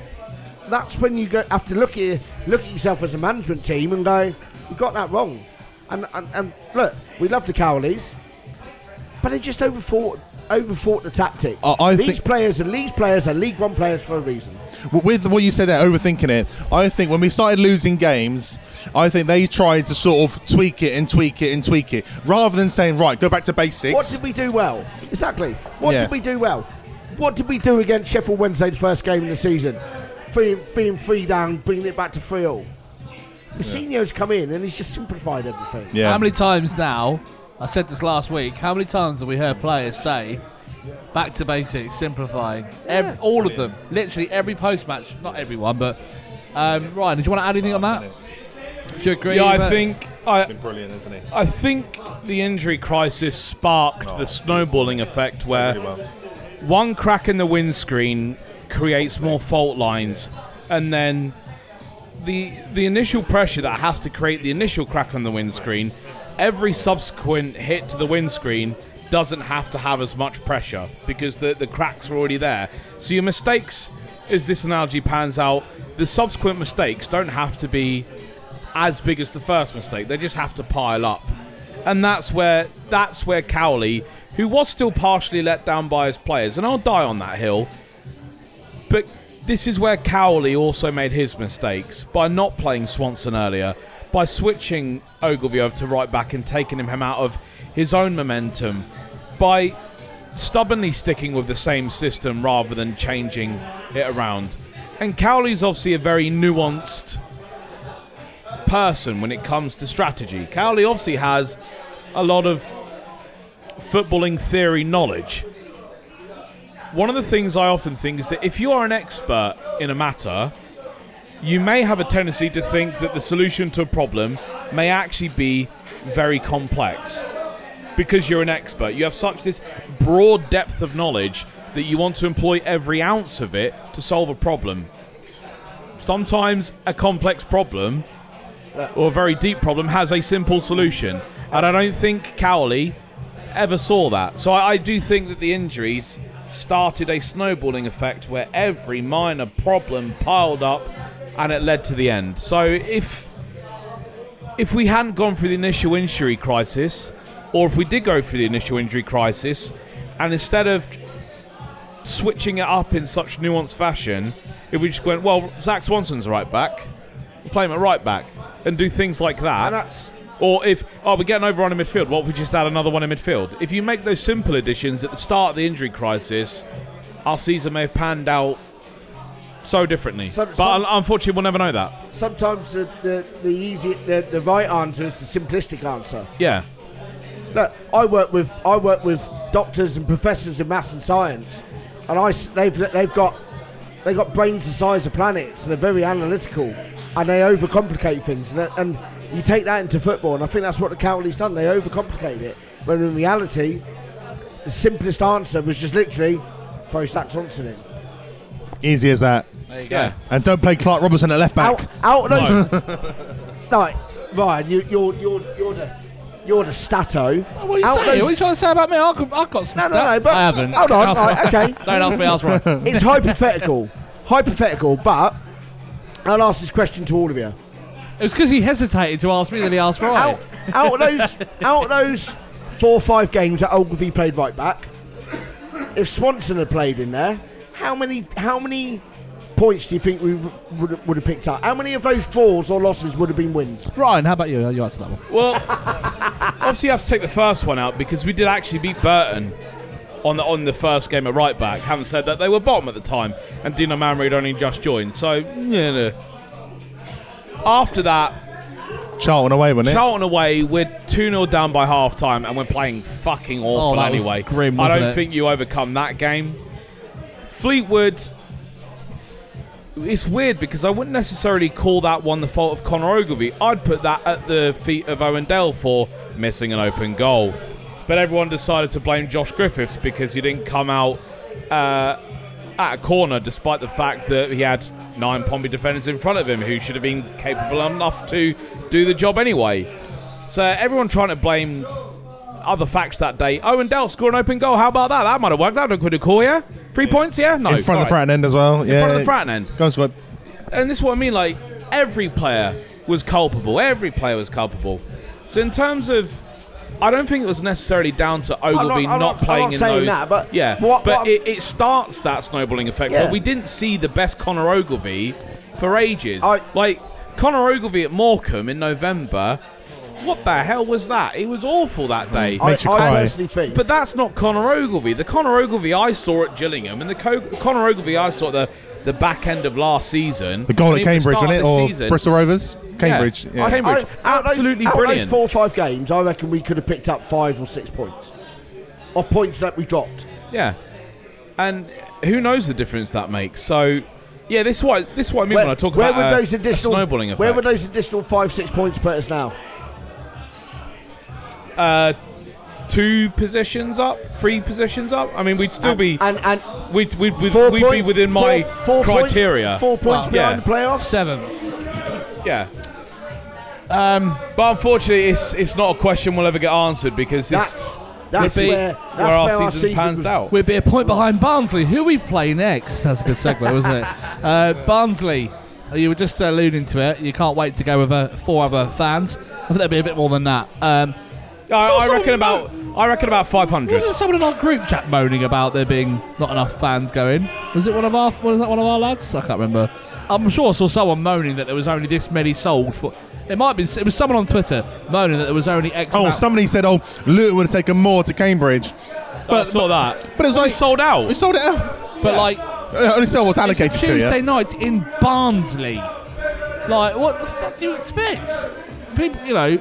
that's when you go, have to look at look at yourself as a management team and go, you got that wrong. And, and, and look, we love the Cowleys, but they just overthought overthought the tactic. I- I these think- players are these players are League One players for a reason. With what you said there, overthinking it, I think when we started losing games, I think they tried to sort of tweak it and tweak it and tweak it rather than saying, right, go back to basics. What did we do well? Exactly. What Yeah. did we do well? What did we do against Sheffield Wednesday's first game of the season? Three, being three down, bringing it back to three all. Mousinho's come in and he's just simplified everything. Yeah. How many times now, I said this last week, how many times have we heard players say, back to basics, simplifying? Ev- all of them. Literally every post match, not everyone, but. Um, Ryan, did you want to add anything on that? Do you agree? Yeah, I think I, been brilliant, isn't he? I think the injury crisis sparked the snowballing effect where one crack in the windscreen creates more fault lines, and then the the initial pressure that has to create the initial crack on the windscreen, every subsequent hit to the windscreen doesn't have to have as much pressure because the, the cracks are already there. So your mistakes, as this analogy pans out, the subsequent mistakes don't have to be as big as the first mistake. They just have to pile up. And that's where that's where Cowley, who was still partially let down by his players, and I'll die on that hill. But this is where Cowley also made his mistakes by not playing Swanson earlier, by switching Ogilvie over to right back and taking him out of his own momentum, by stubbornly sticking with the same system rather than changing it around. And Cowley's obviously a very nuanced person when it comes to strategy. Cowley obviously has a lot of footballing theory knowledge. One of the things I often think is that if you are an expert in a matter, you may have a tendency to think that the solution to a problem may actually be very complex. Because you're an expert, you have such this broad depth of knowledge that you want to employ every ounce of it to solve a problem. Sometimes a complex problem or a very deep problem has a simple solution. And I don't think Cowley ever saw that. So I, I do think that the injuries started a snowballing effect where every minor problem piled up and it led to the end. So if if we hadn't gone through the initial injury crisis, or if we did go through the initial injury crisis, and instead of switching it up in such nuanced fashion, if we just went, well, Zach Swanson's right back, we'll play him at right back, and do things like that. Or if, oh, we're getting overrun in midfield, what if we just add another one in midfield? If you make those simple additions at the start of the injury crisis, our season may have panned out so differently. Some- but some- unfortunately, we'll never know that. Sometimes the, the, the easy the, the right answer is the simplistic answer. Yeah. Look, I work with I work with doctors and professors in maths and science, and I s- they've they've got they got brains the size of planets, and they're very analytical, and they overcomplicate things, and, and you take that into football, and I think that's what the Cowleys done. They overcomplicate it, when in reality, the simplest answer was just literally throw Zach Swanson in. Easy as that. There you Yeah. And don't play Clark Robertson at left back. Out, out of those, no, *laughs* *laughs* Ryan, you, you're you're you're the you're the stato. What are you Out saying? those- What are you trying to say about me? I've got, I've got some No, no, no, but- I haven't. hold on, Ask all right, me- okay. *laughs* Don't ask me, ask Ryan. it's hypothetical, hypothetical, but I'll ask this question to all of you. It was because he hesitated to ask me that he asked Ryan. Out, out of those, out those four or five games that Ogilvie played right back, if Swanson had played in there, how many, how many points do you think we would, would have picked up? How many of those draws or losses would have been wins? Ryan, how about you? You answer that one. Well, obviously you have to take the first one out because we did actually beat Burton on the on the first game at right back. Having said that, they were bottom at the time, and Dino Maamria had only just joined. So, yeah, no. After that, Charlton away, wasn't it? Charlton away, we're 2 0 down by half time, and we're playing fucking awful Oh, that was anyway. grim, I wasn't don't it? think you overcome that game. Fleetwood. It's weird because I wouldn't necessarily call that one the fault of Conor Ogilvie. I'd put that at the feet of Owen Dale for missing an open goal. But everyone decided to blame Josh Griffiths because he didn't come out uh, at a corner despite the fact that he had nine Pompey defenders in front of him who should have been capable enough to do the job anyway. So everyone trying to blame other facts that day. Owen Dale scored an open goal. How about that? That might have worked. That would have been cool, yeah? Three points, yeah? No. in front of the front end as well. Yeah. In front of the front end. Go on, squad. And this is what I mean. Like, every player was culpable. Every player was culpable. So in terms of. I don't think it was necessarily down to Ogilvie I'm not, not- I'm playing not in saying those. that, but yeah, what- but what- it, it starts that snowballing effect. Yeah. But we didn't see the best Conor Ogilvie for ages. I- like Conor Ogilvie at Morecambe in November. What the hell was that? It was awful that mm. day. I, I Makes you cry. personally think. But that's not Conor Ogilvie. The Conor Ogilvie I saw at Gillingham and the Co- Conor Ogilvie I saw at the, the back end of last season. The goal and at even Cambridge, start wasn't it? of Or season. Bristol Rovers? Cambridge. Yeah. Yeah. Cambridge. I- out of those- Absolutely out of those brilliant. four or five games, I reckon we could have picked up five or six points. Of points that we dropped. Yeah, and who knows the difference that makes? So, yeah, this is what this is what I mean when I talk where about would a- those a additional snowballing effect. Where would those additional five, six points put us now? Uh, two positions up, three positions up? I mean, we'd still be and and we'd we'd, we'd, four we'd be point- within my four- four points- criteria. four points Well, behind yeah. the playoffs. Seventh. Yeah. Um, But unfortunately, it's it's not a question we'll ever get answered because it's That's that's be where that's where our where season, season pans was- out. we'd be a point behind Barnsley. Who we play next? That's a good segue, wasn't it? *laughs* Uh, Barnsley. You were just alluding to it. You can't wait to go with uh, four other fans. I think there'll be a bit more than that. Um, I, I someone reckon mo- about I reckon about five hundred. wasn't someone in our group chat moaning about there being not enough fans going? Was it one of our? Was that one of our lads? I can't remember. I'm sure I saw someone moaning that there was only this many sold. For it might be. It was someone on Twitter moaning that there was only X. Oh, amount- somebody said, "Oh, Luton would have taken more to Cambridge." I saw that. But it was We like sold out. We sold it out. But like, Uh, Only sold what's allocated it's a to Tuesday you. night in Barnsley. Like, what the fuck do you expect? People, you know,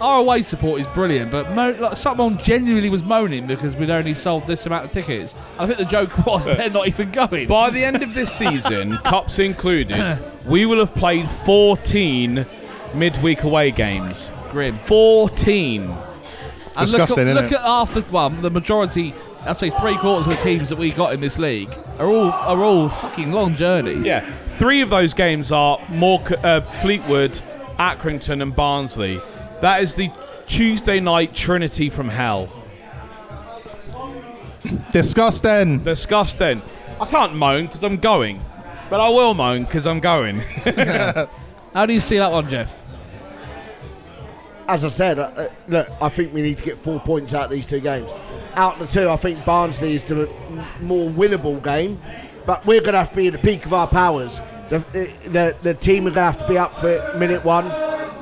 our away support is brilliant, but mo- like, someone genuinely was moaning because we'd only sold this amount of tickets. I think the joke *laughs* was they're not even going. By the end of this season, *laughs* cups included, *clears throat* we will have played 14 midweek away games. Grim. 14. And Disgusting, look, at, isn't look at half the well, the majority. I'd say three quarters of the teams that we got in this league are all are all fucking long journeys. Yeah, three of those games are more uh, Fleetwood, Accrington, and Barnsley. That is the Tuesday night trinity from hell. Disgusting. Disgusting. I can't moan because I'm going, but I will moan because I'm going. *laughs* How do you see that one, Jeff? As I said, uh, uh, look, I think we need to get four points out of these two games. Out of the two, I think Barnsley is the more winnable game, but we're going to have to be at the peak of our powers. The, the, the team are going to have to be up for it minute one.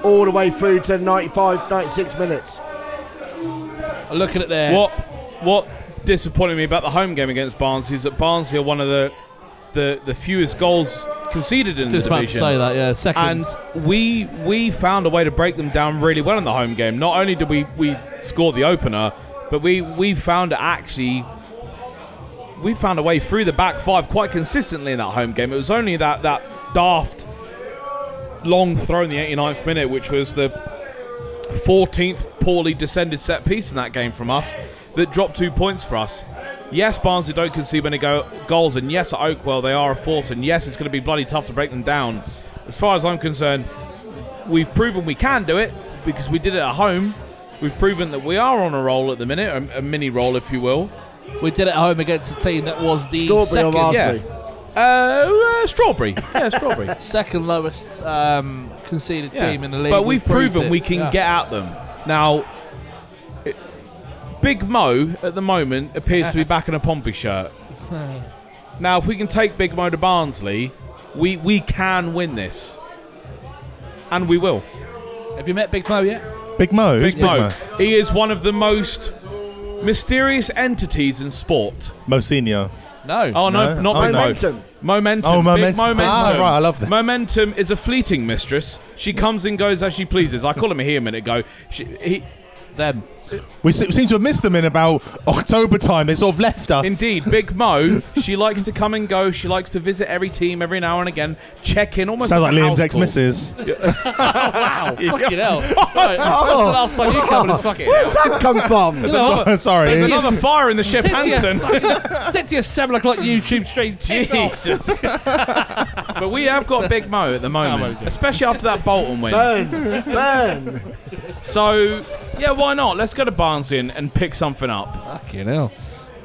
all the way through to 95, 96 minutes. Looking at there. What what disappointed me about the home game against Barnsley is that Barnsley are one of the the, the fewest goals conceded in just the about to division. say that, yeah. Second, And we we found a way to break them down really well in the home game. Not only did we, we score the opener, but we, we found it actually we found a way through the back five quite consistently in that home game. It was only that, that daft long throw in the 89th minute, which was the 14th poorly descended set piece in that game from us, that dropped two points for us. Yes, Barnsley don't concede many go- goals, and yes, at Oakwell they are a force, and yes, it's going to be bloody tough to break them down. As far as I'm concerned, we've proven we can do it because we did it at home. We've proven that we are on a roll at the minute, a, a mini roll, if you will. We did it at home against a team that was the Strawberry or second, Barnsley? Yeah. Uh, uh, strawberry. Yeah, strawberry. *laughs* second lowest um, conceded Yeah. team in the league. But we've proved proven it. we can Yeah. get at them. Now, it- Big Mo at the moment appears to be *laughs* back in a Pompey shirt. *laughs* now, if we can take Big Mo to Barnsley, we, we can win this. And we will. Have you met Big Mo yet? Big Mo. Who's Big Mo. He is one of the most mysterious entities in sport. Mo Senior. No. Oh, no, No? not Oh, Big Mo. Momentum. Momentum. Oh, Big Momentum. momentum. Ah, right, I love this. Momentum is a fleeting mistress. She comes and goes as she pleases. I called him here a minute ago. She, he, Them. We seem to have missed them in about *laughs* October time. They sort of left us. Indeed, Big Mo. She likes to come and go. She likes to visit every team every now and again, check in almost. Sounds like like a Liam's house ex call. missus. *laughs* Wow. *laughs* Fucking hell. Right, when's the last time oh. you come and fucking Where's that come from? There's another, Sorry. there's another fire in the ship, Stick Hanson. Stick to your seven o'clock YouTube stream. Jesus. but we have got Big Mo at the oh, moment, well, especially after that Bolton win. Burn. Burn. So, yeah, why not? Let's go to Barnsley and, and pick something up. Fucking hell.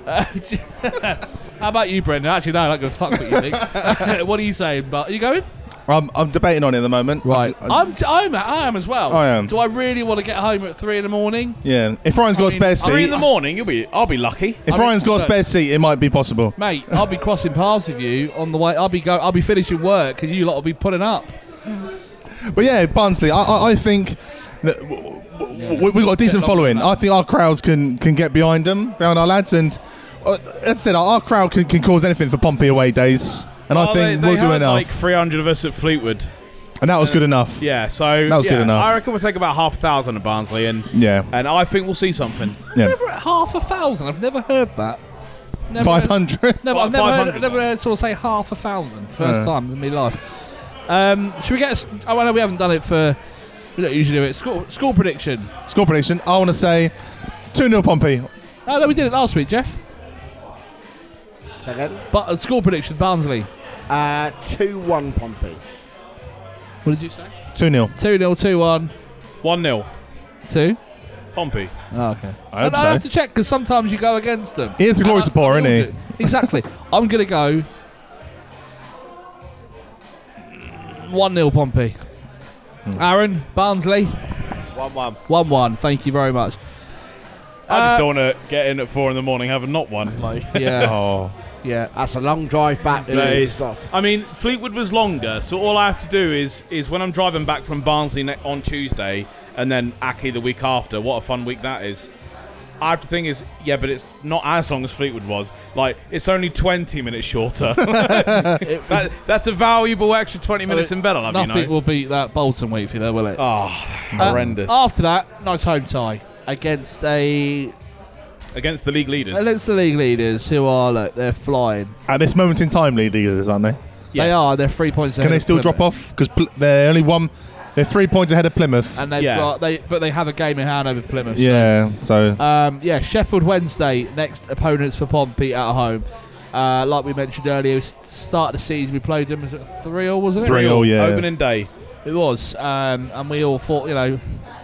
Uh, *laughs* how about you, Brendan? Actually, no, I'm not going to fuck what you think. *laughs* what are you saying? But are you going? I'm, I'm debating on it at the moment. Right. I- I- I'm, t- I'm, I am as well. I am. Do I really want to get home at three in the morning? yeah. If Ryan's got a I mean, spare I seat, Three in the morning, you'll be. I'll be lucky. if I mean, Ryan's got a look. spare seat, it might be possible. Mate, I'll be crossing paths with you on the way. I'll be go. I'll be finishing work, and you lot will be putting up. But yeah, Barnsley, I, I, I think we've got a decent following. I think our crowds can, can get behind them, behind our lads, and uh, as I said, our crowd can, can cause anything for Pompey away days, and I Oh, think they, we'll they do had enough. Like 300 of us at Fleetwood. and that was good enough. Yeah, so That was good yeah, enough. I reckon we'll take about half a thousand at Barnsley, and Yeah, and I think we'll see something. yeah. Never at half a thousand. I've never heard that. Never Five heard- hundred. No, but I've never heard, 500. never heard someone say half a thousand. First Yeah. time in my life. Um, should we get? A, s- oh, I know we haven't done it for. We don't usually do it. Score, score prediction. Score prediction. I want to say two 0 Pompey. Oh no, we did it last week, Jeff. Second. But uh, score prediction, Barnsley. Uh, 2 1 Pompey. What did you say? Two 0 Two 0 two one, 1 0. two. Pompey. Oh, okay. I hope And I have to check because sometimes you go against them. He is a glory And I- supporter, I isn't do. Exactly. I'm gonna go *laughs* one 0 Pompey. Hmm. Aaron Barnsley 1 1. one one. Thank you very much. I Uh, just don't want to get in at 4 in the morning having not one. *laughs* Like, Yeah, *laughs* Oh. yeah. That's a long drive back. It to I mean, Fleetwood was longer, so all I have to do is is when I'm driving back from Barnsley ne- on Tuesday and then Aki the week after. What a fun week that is! I have to think is yeah, but it's not as long as Fleetwood was. Like it's only 20 minutes shorter. *laughs* It was- that, that's a valuable extra 20 minutes in bed. I'll have you Nothing know. will beat that Bolton week for you, though, will it? Oh, Uh, horrendous after that, nice home tie against a against the league leaders. against the league leaders who are look, they're flying. At this moment in time, lead leaders, aren't they? They Yes. are. They're three points. Can ahead they still drop off? Because pl- they're only one. They're three points ahead of Plymouth. And they've Yeah. got they, but they have a game in hand over Plymouth. yeah. So Um, yeah, Sheffield Wednesday next opponents for Pompey at home. Uh, like we mentioned earlier, s- start of the season we played them. Was it three or wasn't it? Three all, yeah. Opening day. It was, um, and we all thought, you know,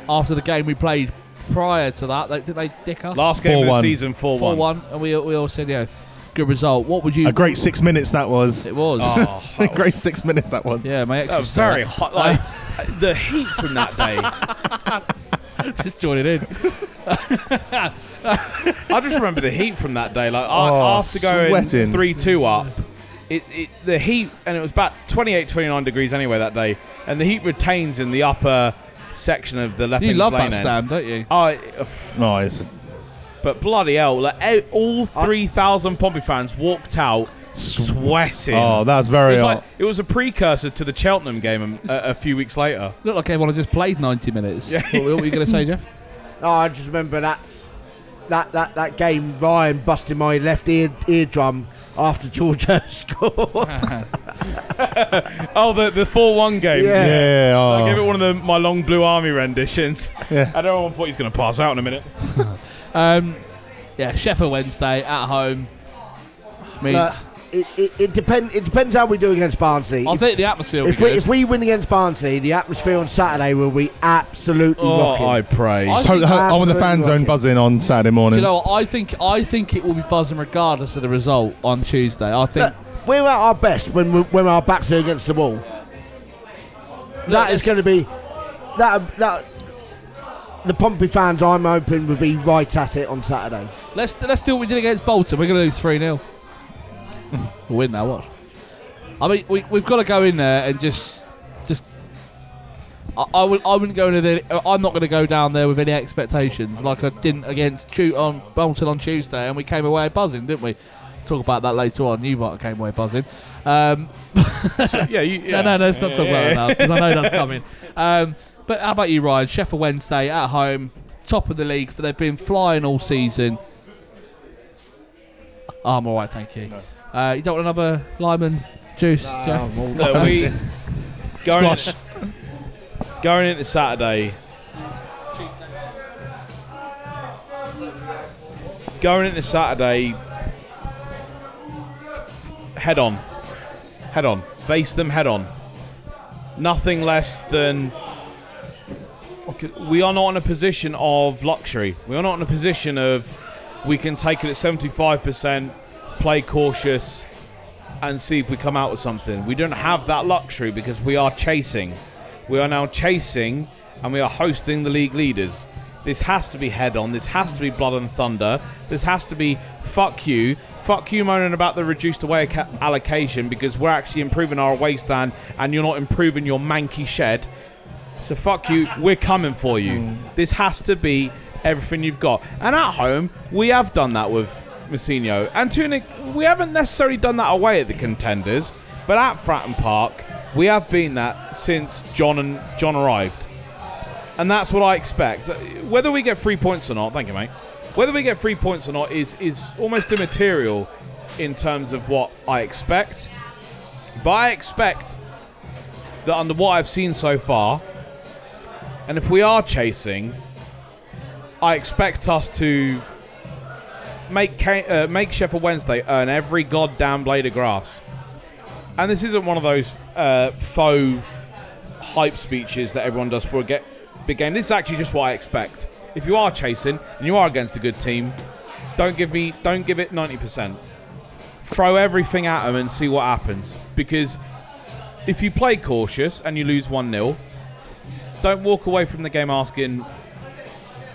after the game we played prior to that, they, did they dick us? Last game of the 4-1. season, 4 four 1. one, and we we all said, yeah, good result. What would you? a great six minutes that was. It was. Oh, *laughs* a great six minutes that was. Yeah, my ex that was was very hot. Like, the heat from that day. *laughs* Just join it in. I just remember the heat from that day. Like a- Oh, after going sweating. three two up, it, it the heat and it was about 28, 29 degrees anyway that day, and the heat retains in the upper section of the Leppings You love Lane that end. stand, don't you? I, No, it's but bloody hell, like, all 3,000 Pompey fans walked out sweating. oh, that's it very was, like, it was a precursor to the Cheltenham game a, a few weeks later. Looked like everyone had just played 90 minutes. Yeah. What, what were you going to say, Jeff? *laughs* Oh, I just remember that that that, that game. Ryan busting my left ear eardrum after George Hirst *laughs* scored. *laughs* Oh, the the four one game. Yeah. yeah, So I oh. gave it one of the my long blue army renditions. Yeah. And know thought he's going to pass out in a minute. Um, yeah, Sheffield Wednesday at home. I mean, But it, it, it depends. It depends how we do against Barnsley. I If, think the atmosphere will if be we good. if we win against Barnsley, the atmosphere on Saturday will be absolutely Oh, rocking. I praise. I So, think uh, I want the absolutely fan zone rocking. buzzing on Saturday Do morning. you know what? I think I think it will be buzzing regardless of the result on Tuesday. I think Look, we're at our best when we, when our backs are against the wall. That is it's- going to be that that. The Pompey fans, I'm hoping, will be right at it on Saturday. Let's let's do what we did against Bolton. We're going to lose three 0 We'll *laughs* win now. Watch. I mean, we, we've got to go in there and just just. I, I would I wouldn't go into the. I'm not going to go down there with any expectations like I didn't against Chu on Bolton on Tuesday, and we came away buzzing, didn't we? Talk about that later on. You might came away buzzing. Um, yeah, you, yeah. *laughs* No, no, no, let's not talk about Yeah. that now because I know that's coming. *laughs* Um, but how about you, Ryan? Sheffield Wednesday at home, top of the league. For They've been flying all season. Oh, I'm all right, thank you. Uh, you don't want another Lyman juice, Jeff? Look, we going, Squash. going into Saturday. Going into Saturday, head on, head on, face them head on. Nothing less than we are not in a position of luxury. We are not in a position of we can take it at seventy-five percent, play cautious, and see if we come out with something. We don't have that luxury because we are chasing. We are now chasing and we are hosting the league leaders. This has to be head on. This has to be blood and thunder. This has to be fuck you. Fuck you moaning about the reduced away ca- allocation because we're actually improving our away stand and you're not improving your manky shed. So fuck you. We're coming for you. Mm. This has to be everything you've got. And at home, we have done that with And to we haven't necessarily done that away at the contenders, but at Fratton Park, we have been that since John and John arrived. And that's what I expect. Whether we get three points or not, thank you, mate. Whether we get three points or not is is almost immaterial in terms of what I expect. But I expect that under what I've seen so far, and if we are chasing, I expect us to make uh, make Sheffield Wednesday earn every goddamn blade of grass. And this isn't one of those uh, faux hype speeches that everyone does for a get big game. This is actually just what I expect. If you are chasing and you are against a good team, don't give me don't give it ninety percent. Throw everything at them and see what happens. Because if you play cautious and you lose one 0 don't walk away from the game asking,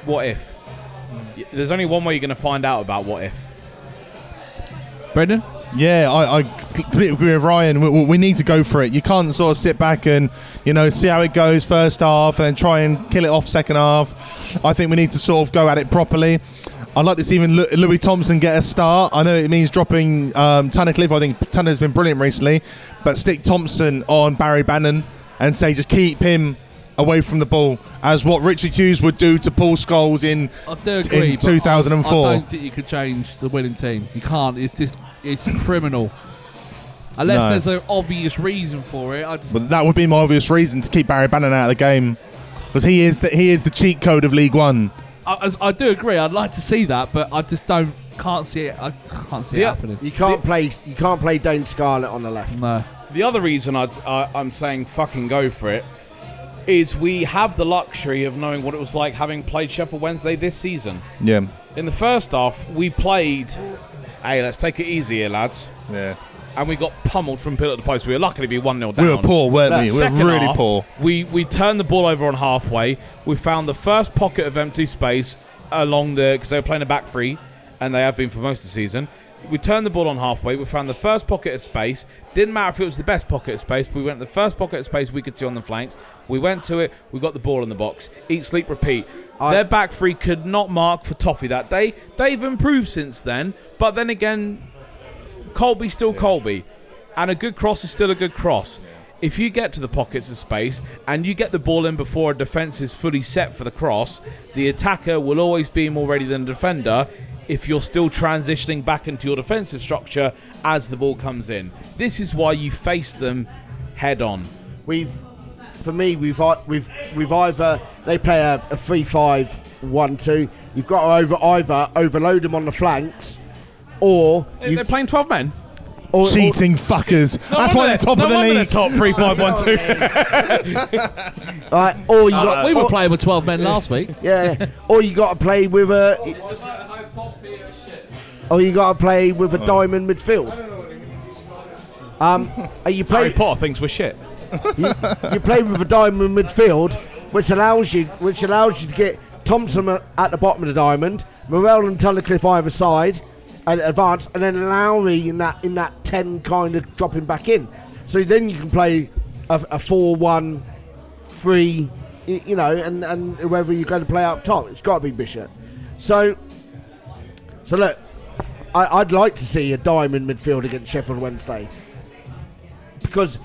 "What if?" Y- There's only one way you're going to find out about what if. Brendan? Yeah, I, I completely agree with Ryan. We, we- we need to go for it. You can't sort of sit back and you know see how it goes first half and then try and kill it off second half. I think we need to sort of go at it properly. I'd like to see even Louis Thompson get a start. I know it means dropping um, Tunnicliffe. I think Tunner's been brilliant recently, but stick Thompson on Barry Bannon and say just keep him away from the ball, as what Richard Hughes would do to Paul Scholes in I do agree. in but I- 2004. I, don't think you could change the winning team. You can't. It's just it's criminal. Unless No. there's an obvious reason for it. I just, But that would be my obvious reason to keep Barry Bannon out of the game, because he is the, he is the cheat code of League One. I, as- I do agree. I'd like to see that, but I just don't. Can't see it. I can't see Yeah. it happening. You can't play. You can't play Dane Scarlett on the left. No. The other reason I'd, I, I'm saying fucking go for it is we have the luxury of knowing what it was like having played Sheffield Wednesday this season. Yeah, In the first half, we played, hey, let's take it easy here, lads. yeah. And we got pummeled from pillar to post. We were lucky to be 1 0 down. We were poor, weren't we? We were Second really half, poor. We, we turned the ball over on halfway. We found the first pocket of empty space along the. because they were playing a back three, and they have been for most of the season. We turned the ball on halfway. We found the first pocket of space. Didn't matter if it was the best pocket of space. We went to the first pocket of space we could see on the flanks. We went to it. We got the ball in the box. Eat, sleep, repeat. I- Their back three could not mark for Toffee that day. They've improved since then. But then again, Colby's still Colby, and a good cross is still a good cross. If you get to the pockets of space and you get the ball in before a defence is fully set for the cross, the attacker will always be more ready than the defender if you're still transitioning back into your defensive structure as the ball comes in. This is why you face them head on. We've, for me, we've we've we've either they play a, a three-five-one-two. You've got to over either overload them on the flanks, or you, They're playing 12 men. Or, Cheating fuckers. *laughs* That's why they're top no of the league. top 3 5 1 *laughs* 2. *laughs* Or, right, or you Uh, got we were or- playing with 12 men last week. Yeah, or you got to play with a, or you got to play with a diamond midfield. Um, and you Harry play Potter thinks we're shit. you, you play with a diamond midfield, which allows you which allows you to get Thompson at the bottom of the diamond, Morrell and Tunnicliffe either side, and advance, and then Lowery in that in that ten kind of dropping back in. So then you can play a, a four-one, three, you know, and and whoever you're going to play up top, it's got to be Bishop. So, so look, I, I'd like to see a diamond midfield against Sheffield Wednesday because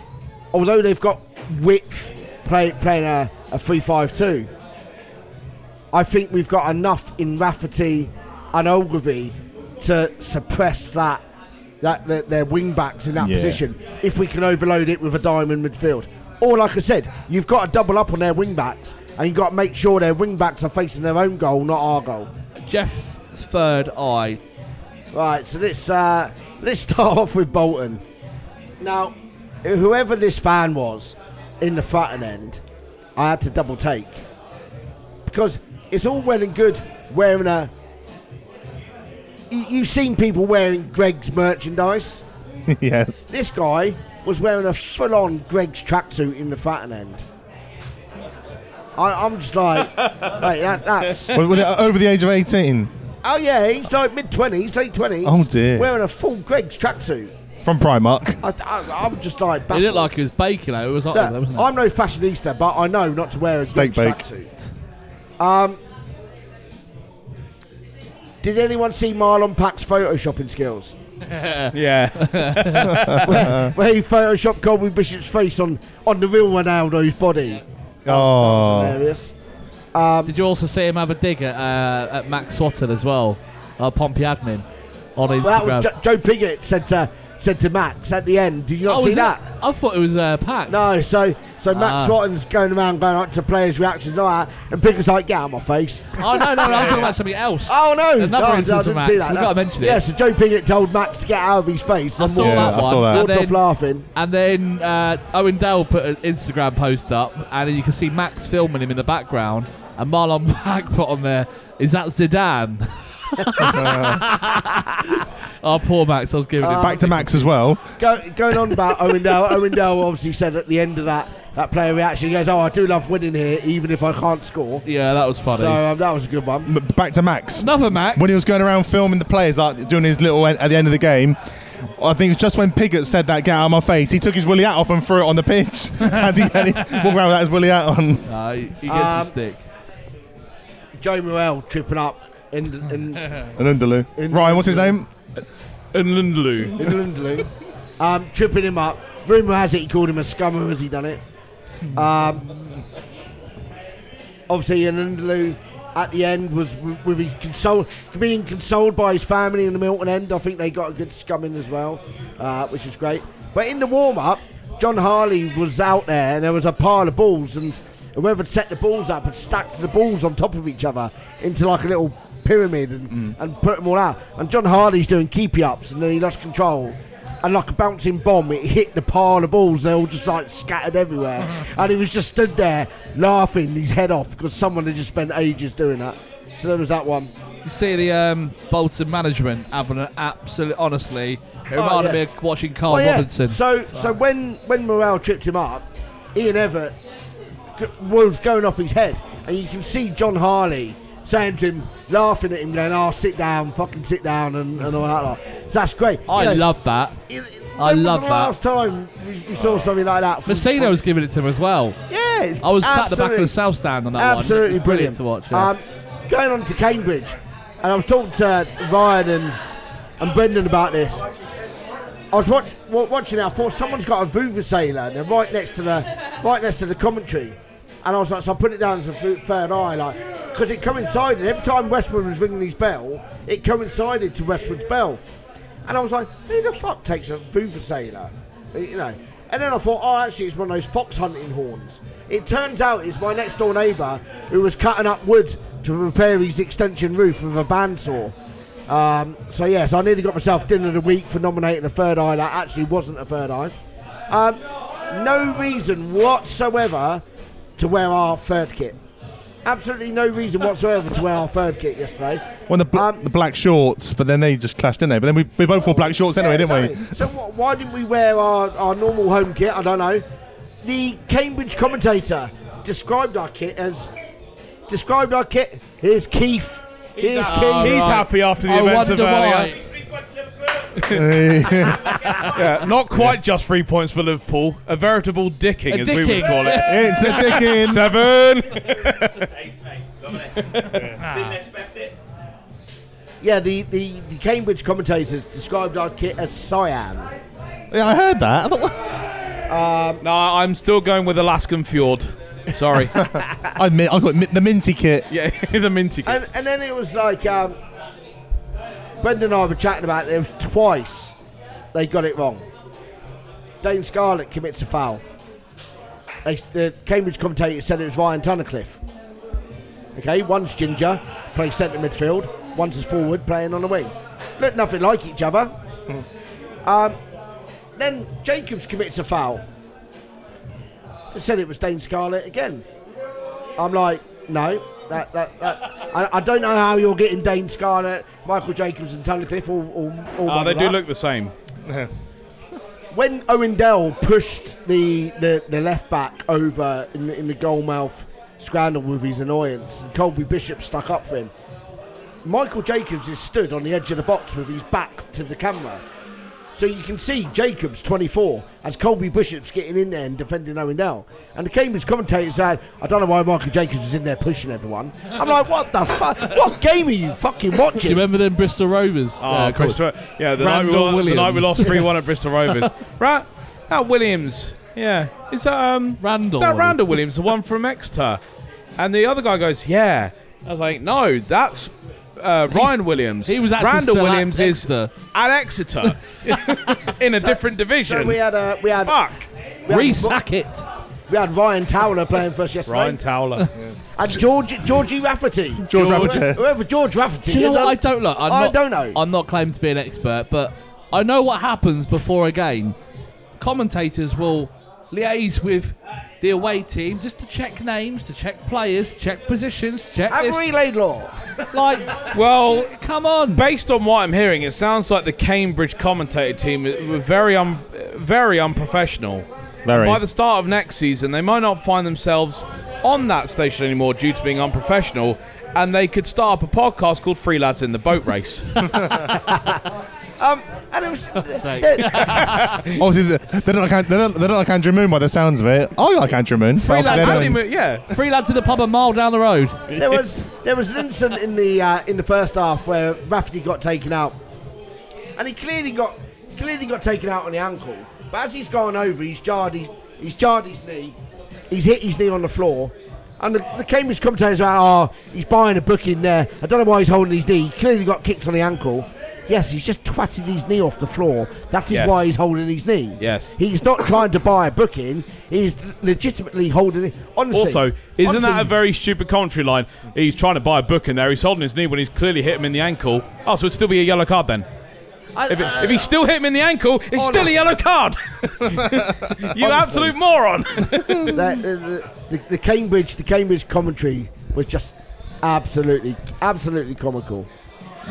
although they've got width play, playing a, a 3-5-2, I think we've got enough in Rafferty and Ogilvie to suppress that that their, their wing backs in that Yeah. position if we can overload it with a diamond midfield. Or like I said, you've got to double up on their wing backs and you've got to make sure their wing backs are facing their own goal, not our goal. Jeff's third eye. Right, so let's uh, let's *laughs* start off with Bolton. Now, whoever this fan was in the front end, I had to double take because it's all well and good wearing a. You, you've seen people wearing Greggs merchandise. *laughs* yes. This guy was wearing a full-on Greggs tracksuit in the Fratton end. I, I'm just like, *laughs* mate, that, that's. Was- was it over the age of 18? Oh yeah, he's like mid twenties, late twenties. Oh, dear. Wearing a full Greggs tracksuit. From Primark. I, I, I'm just like. It baffled. looked like he was baking it. It was like Look, that, wasn't it? I'm no fashionista, but I know not to wear a Steak Greggs bake. tracksuit. Um, did anyone see Marlon Pack's photoshopping skills? *laughs* Yeah. *laughs* Where he photoshopped Colby Bishop's face on, on the real Ronaldo's body. Oh. Hilarious. Um, Did you also see him have a dig at, uh, at Max Swatton as well? Uh, Pompey admin on Instagram. Well, that was jo- Joe Pigott said to said to Max at the end. Did you not oh, see was that? I thought it was uh, Pack. No, so so Max Ah. Swatton's going around going up to players' reactions and all that, and Pigott's like, "Get out of my face." Oh no, no, no! I'm *laughs* talking about something else. Oh no! Another no, instance of Max. that. We've got to mention it. Yeah, so Joe Pigott told Max to get out of his face. I and saw walked- Yeah, that I one. saw that. Walked off laughing. and then uh, Owen Dale put an Instagram post up, and you can see Max filming him in the background, and Marlon *laughs* Pack put on there, "Is that Zidane?" *laughs* *laughs* oh, poor Max! I was giving him. Back to Max as well. Go, going on about Owen Dale. Owen Dale obviously said at the end of that that player reaction, he goes, "Oh, I do love winning here, even if I can't score." yeah, that was funny. So um, that was a good one. M- Back to Max. Another Max. When he was going around filming the players, like doing his little at the end of the game, I think it was just when Pigott said that, get out of my face, he took his woolly hat off and threw it on the pitch. *laughs* As he, and he walked around with his woolly hat on. Uh, he, he gets Um, some stick. Joe Morrell tripping up in in, *laughs* And Underloo. In- Ryan, what's his name? And Lindley. in Lindley, um, tripping him up. Rumour has it he called him a scummer as he done it. Um, obviously, in Lindley at the end was w- with his console, being consoled by his family in the Milton end. I think they got a good scumming as well, uh, which is great. But in the warm up, John Harley was out there and there was a pile of balls, and whoever set the balls up had stacked the balls on top of each other into like a little pyramid and, and put them all out. And John Harley's doing keepy ups, and then he lost control. And like a bouncing bomb, it hit the pile of balls. they're all just like scattered everywhere. *laughs* and he was just stood there laughing his head off because someone had just spent ages doing that. So there was that one. You see the um, Bolton management having an absolute. Honestly, it reminded Oh, yeah. me of watching Carl Oh, yeah. Robinson. So, so when when Morrell tripped him up, Ian Evatt was going off his head, and you can see John Harley saying to him, laughing at him, going, "Oh, sit down, fucking sit down," and, and all that. Lot. So that's great. I You know, love that. it- I when was love the that. Last time we, we saw something like that. from- Messina was giving it to him as well. yeah, I was sat at the back of the south stand on that one. Absolutely brilliant. to watch. Yeah. Um, going on to Cambridge, and I was talking to Ryan and, and Brendan about this. I was watch, watching it. I thought someone's got a Vuvuzela, and they're right next to the right next to the commentary. And I was like, so I put it down as a th- third eye, like, because it coincided. Every time Westwood was ringing his bell, it coincided to Westwood's bell. And I was like, who the fuck takes a Vuvuzela? You know. And then I thought, oh, actually, it's one of those fox hunting horns. It turns out it's my next door neighbour who was cutting up wood to repair his extension roof with a bandsaw. Um, so yes, I nearly got myself dinner of the week for nominating a third eye that actually wasn't a third eye. Um, no reason whatsoever to wear our third kit. Absolutely no reason whatsoever to wear our third kit yesterday. When the, bl- Um, the black shorts, but then they just clashed in there. But then we, we both wore black shorts anyway, Yeah, didn't we? So wh- why didn't we wear our, our normal home kit? I don't know. The Cambridge commentator described our kit as described our kit. Here's Keith. Here's ha- Keith. He's happy after the I events of wonder earlier. Yeah, not quite just three points for Liverpool. A veritable dicking, A as we would dicking. call it. it's a dickin'. Seven. Ace, mate. Loving. Didn't expect it. Yeah, the, the, the Cambridge commentators described our kit as cyan. Yeah, I heard that. I, thought, No, I'm still going with Alaskan Fjord. Sorry. *laughs* I admit, I got mi- the minty kit. yeah, *laughs* the minty. kit. And, and then it was like um, Brendan and I were chatting about it. There was twice they got it wrong. Dane Scarlett commits a foul. They, the Cambridge commentator said it was Ryan Tunnicliffe. Okay, one's ginger, playing centre midfield. One's as forward, playing on the wing. Look nothing like each other. um, then Jacobs commits a foul. They said it was Dane Scarlett again. I'm like, no, that, that, that. I, I don't know how you're getting Dane Scarlett, Michael Jacobs, and Tunnicliffe all, all, all Oh, they do look the same. *laughs* When Owen Dale pushed the, the, the left back over in the, in the goal mouth scramble with his annoyance, and Colby Bishop stuck up for him, Michael Jacobs is stood on the edge of the box with his back to the camera. So you can see Jacobs, 24, as Colby Bishop's getting in there and defending Owen Dale. And the Cambridge commentator said, I don't know why Michael Jacobs was in there pushing everyone. I'm like, what the fuck? What game are you fucking watching? Do you remember them Bristol Rovers? Oh, uh, Bristol. Yeah, the night, we Randell lost, the night we lost 3 1 at Bristol Rovers. *laughs* right. That Williams. Yeah. Is that, um, Randell. is that Randell Williams, the one from Exeter? And the other guy goes, yeah. I was like, no, that's uh, Ryan Williams. he was actually Randell still at Williams is Exeter. at Exeter *laughs* in a different So division. we had, uh, we had, Fuck. we had, Reeco Hackett. we had Ryan Towler playing for us yesterday. Ryan Towler. *laughs* And George, Georgie Rafferty. George Rafferty. Whoever George Rafferty Do you know is, what? um, I don't look. I'm I not, don't know. I'm not claiming to be an expert, but I know what happens before a game. Commentators will liaise with the away team just to check names, to check players, to check positions, to check Have this. we laid law? Like, Well, come on. based on what I'm hearing, it sounds like the Cambridge commentator team were very, un- very unprofessional. Very. By the start of next season, they might not find themselves on that station anymore due to being unprofessional, and they could start up a podcast called Free Lads in the Boat Race. *laughs* Um, and it was. *laughs* sake. *laughs* Obviously, they they don't, like, they, don't, they don't like Andrew Moon by the sounds of it. I like Andrew Moon. but Free obviously lads they Only don't. mo- yeah. Three lads in the pub a mile down the road. there was there was an incident in the uh, in the first half where Rafferty got taken out, and he clearly got clearly got taken out on the ankle. But as he's gone over, he's jarred his he's jarred his knee, he's hit his knee on the floor. And the, the Cambridge commentators are, oh, he's buying a book in there. I don't know why he's holding his knee. He clearly got kicked on the ankle. Yes, he's just twatted his knee off the floor. That is Yes. why he's holding his knee. Yes. He's not trying to buy a booking. He's legitimately holding it. Honestly. Also, isn't that a very stupid commentary line? He's trying to buy a book in there. He's holding his knee when he's clearly hit him in the ankle. Oh, so it'd still be a yellow card then. I- If, it, I- if he still hit him in the ankle, it's Oh, still no. a yellow card. *laughs* you absolute moron. *laughs* the, the, the, the Cambridge the Cambridge commentary was just absolutely absolutely comical.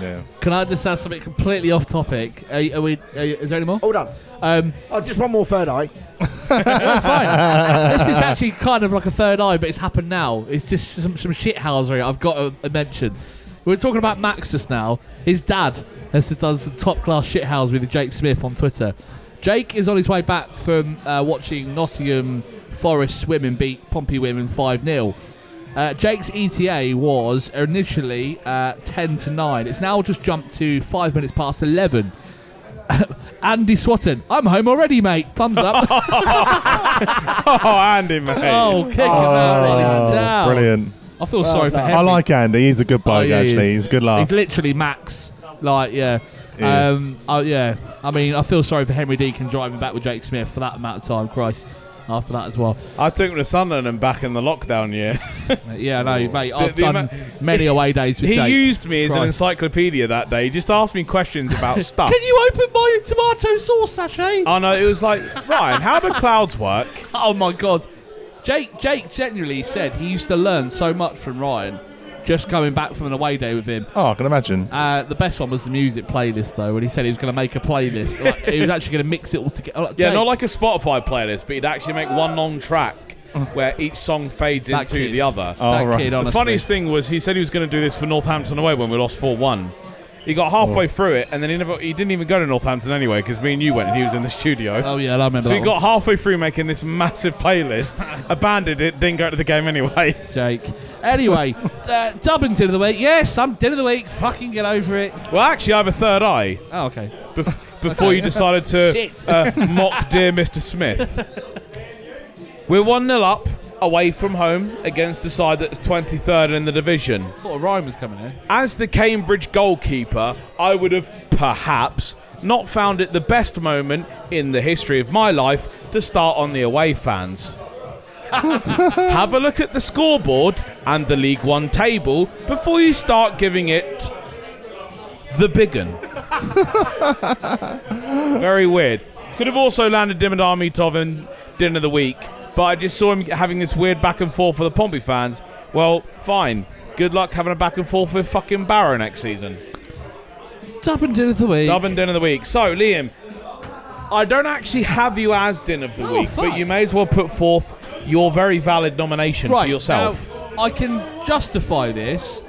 Yeah. Can I just ask something completely off topic? Are, are we? Are, is there any more? Hold on. Um, Oh, just one more third eye. that's fine. *laughs* this is actually kind of like a third eye, but it's happened now. It's just some, some shithousery I've got to uh, mention. We were talking about Max just now. His dad has just done some top class shithouse with Jake Smith on Twitter. Jake is on his way back from uh, watching Nottingham Forest Women beat Pompey Women 5 0. Uh, Jake's ETA was initially uh, 10 to 9. It's now just jumped to 5 minutes past 11. *laughs* Andy Swatton, I'm home already, mate. Thumbs up. *laughs* oh, Andy, mate. Oh, kick him out. He's. Brilliant. I feel sorry for him. I like Andy. He's a good bloke, Oh, yeah, actually. is. He's a good laugh. He's literally Max. Like, yeah. Um, oh, yeah. I mean, I feel sorry for Henry Deacon driving back with Jake Smith for that amount of time. Christ. After that as well. I took him to Sunderland and back in the lockdown year. *laughs* Yeah, no, oh. mate. I've the done ama- many away *laughs* days with he Jake. used me as an Christ. encyclopedia that day. He just asked me questions about *laughs* stuff. Can you open my tomato sauce sachet? Oh no, it was like Ryan. How do clouds work? Oh my god. Jake Jake genuinely said he used to learn so much from Ryan just coming back from an away day with him. Oh, I can imagine. Uh, the best one was the music playlist though, when he said he was going to make a playlist. *laughs* Like, he was actually going to mix it all together. Like, Yeah, Jake, not like a Spotify playlist, but he'd actually make one long track where each song fades That into kid. the other. Oh, that right. kid, the funniest thing was he said he was going to do this for Northampton away when we lost four one. He got halfway Oh. through it, and then he never. He didn't even go to Northampton anyway because me and you went, and he was in the studio. Oh yeah, I remember So that he one. got halfway through making this *laughs* massive playlist, *laughs* abandoned it, didn't go to the game anyway. Jake. Anyway, *laughs* uh, dubbing dinner of the week. Yes, I'm dinner of the week. Fucking get over it. Well, actually, I have a third eye. Oh, okay. Bef- *laughs* before you decided to Shit. uh, mock dear Mr. Smith. *laughs* We're 1 0 up away from home against the side that's 23rd in the division. Thought a rhyme was coming here. As the Cambridge goalkeeper, I would have perhaps not found it the best moment in the history of my life to start on the away fans. *laughs* Have a look at the scoreboard and the League One table before you start giving it the big un. *laughs* Very weird. Could have also landed Dimitar Mitov in Dinner of the Week, but I just saw him having this weird back and forth for the Pompey fans. Well, fine. Good luck having a back and forth with fucking Barrow next season. Dubbing dinner of the week. Dub and Din of the Week. So, Liam, I don't actually have you as Din of the Oh, Week, but you may as well put forth your very valid nomination right for yourself. Now, I can justify this.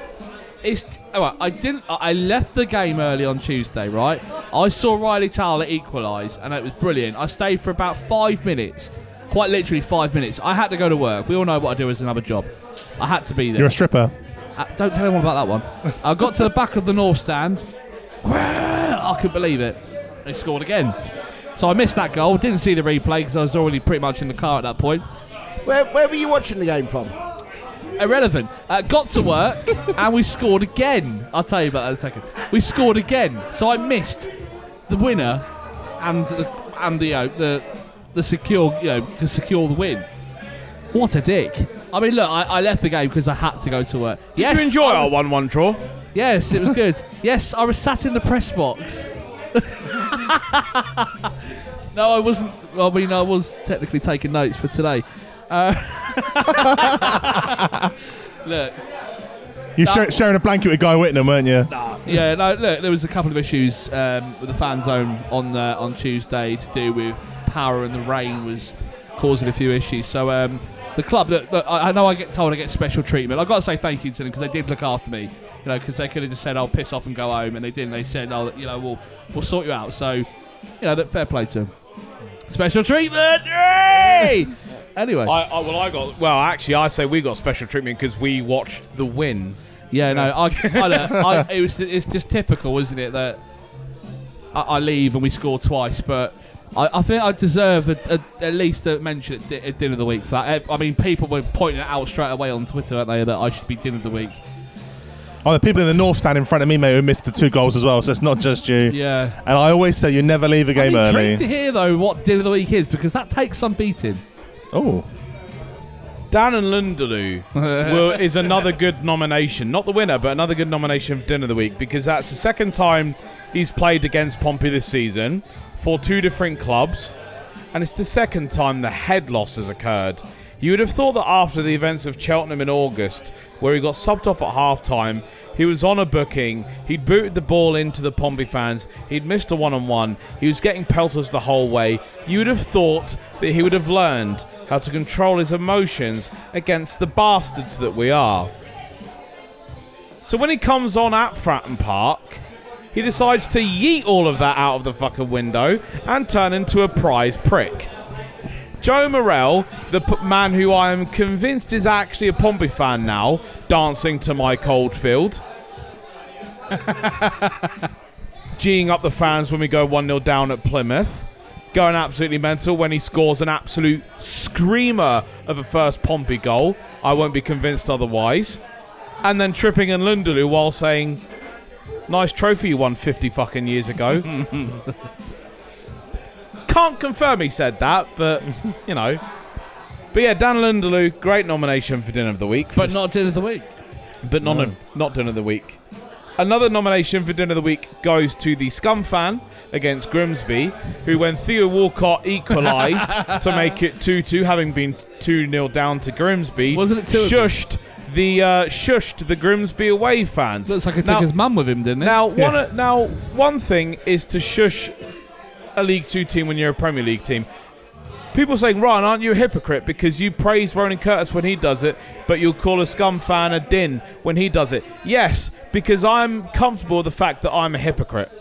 It's all right. I didn't. I I left the game early on Tuesday. Right. I saw Ryley Towler equalise, and it was brilliant. I stayed for about five minutes, quite literally five minutes. I had to go to work. We all know what I do as another job. I had to be there. You're a stripper. Uh, don't tell anyone about that one. I got to the back of the North Stand. I couldn't believe it. They scored again. So I missed that goal. Didn't see the replay because I was already pretty much in the car at that point. Where, where were you watching the game from? Irrelevant. Uh, got to work *laughs* and we scored again. I'll tell you about that in a second. We scored again. So I missed the winner and the, and the, uh, the the secure you know to secure the win. What a dick. I mean, look, I, I left the game because I had to go to work. Did yes, you enjoy I our was- 1 1 draw? Yes, it was good. *laughs* yes, I was sat in the press box. *laughs* no, I wasn't. I mean, I was technically taking notes for today. Uh, *laughs* look, You That share, was- sharing a blanket with Guy Whittingham, weren't you? Nah. yeah, no, look, there was a couple of issues um, with the fan zone on uh, on Tuesday to do with power and the rain was causing a few issues. So um, the club, look, look, I I know I get told I get special treatment. I've got to say thank you to them because they did look after me. You know, because they could have just said, "I'll piss off and go home," and they didn't. They said, "Oh, you know, we'll we'll sort you out." So, you know, that fair play to them. Special treatment. Yay! Anyway, I, I, well, I got. Well, actually, I say we got special treatment because we watched the win. Yeah, no, I, *laughs* I, look, I it was it's just typical, isn't it, that I, I leave and we score twice, but I, I think I deserve a, a, at least a mention at, di- at dinner of the week for that. Eh, I mean, people were pointing it out straight away on Twitter, weren't they, that I should be dinner of the week. Oh, the people in the north stand in front of me, mate, who missed the two goals as well. So it's not just you. Yeah. And I always say you never leave a game I'm early. intrigued to hear though what dinner of the week is because that takes some beating. Oh. Dan Nlundulu *laughs* will, is another good nomination. Not the winner, but another good nomination for Dinner of the Week because that's the second time he's played against Pompey this season for two different clubs, and it's the second time the head loss has occurred. You would have thought that after the events of Cheltenham in August, where he got subbed off at half time, he was on a booking, he'd booted the ball into the Pompey fans, he'd missed a one on one, he was getting pelters the whole way. You would have thought that he would have learned how to control his emotions against the bastards that we are. So when he comes on at Fratton Park, he decides to yeet all of that out of the fucking window and turn into a prize prick. Joe Morrell, the p- man who I am convinced is actually a Pompey fan now, dancing to Mike Oldfield. Geeing *laughs* up the fans when we go 1 0 down at Plymouth. Going absolutely mental when he scores an absolute screamer of a first Pompey goal. I won't be convinced otherwise. And then tripping Nlundulu while saying, Nice trophy you won 50 fucking years ago. *laughs* Can't confirm he said that, but, you know. But yeah, Dan Nlundulu, great nomination for Dinner of the Week. But not dinner of the week. but not a, not dinner of the week. Another nomination for dinner of the week goes to the Scum fan against Grimsby, who, when Theo Walcott equalised *laughs* to make it 2-2, having been 2-0 down to Grimsby, Wasn't it two of them? shushed the uh, shushed the Grimsby away fans. Looks like he took Now- his mum with him, didn't it? now, one now one thing is to shush a League Two team when you're a Premier League team. People saying, Ryan, aren't you a hypocrite because you praise Ronan Curtis when he does it, but you'll call a scum fan a din when he does it? Yes, because I'm comfortable with the fact that I'm a hypocrite.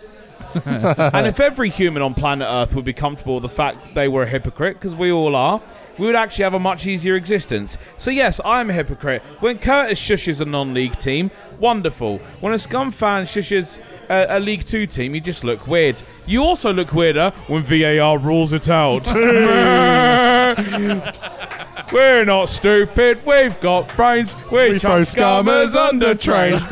*laughs* and if every human on planet Earth would be comfortable with the fact they were a hypocrite, because we all are, we would actually have a much easier existence. So yes, I am a hypocrite. When Curtis shushes a non-league team, wonderful. When a scum fan shushes a, a League Two team, you just look weird. You also look weirder when VAR rules it out. *laughs* *laughs* We're not stupid. We've got brains. We, We chuck throw scammers under trains.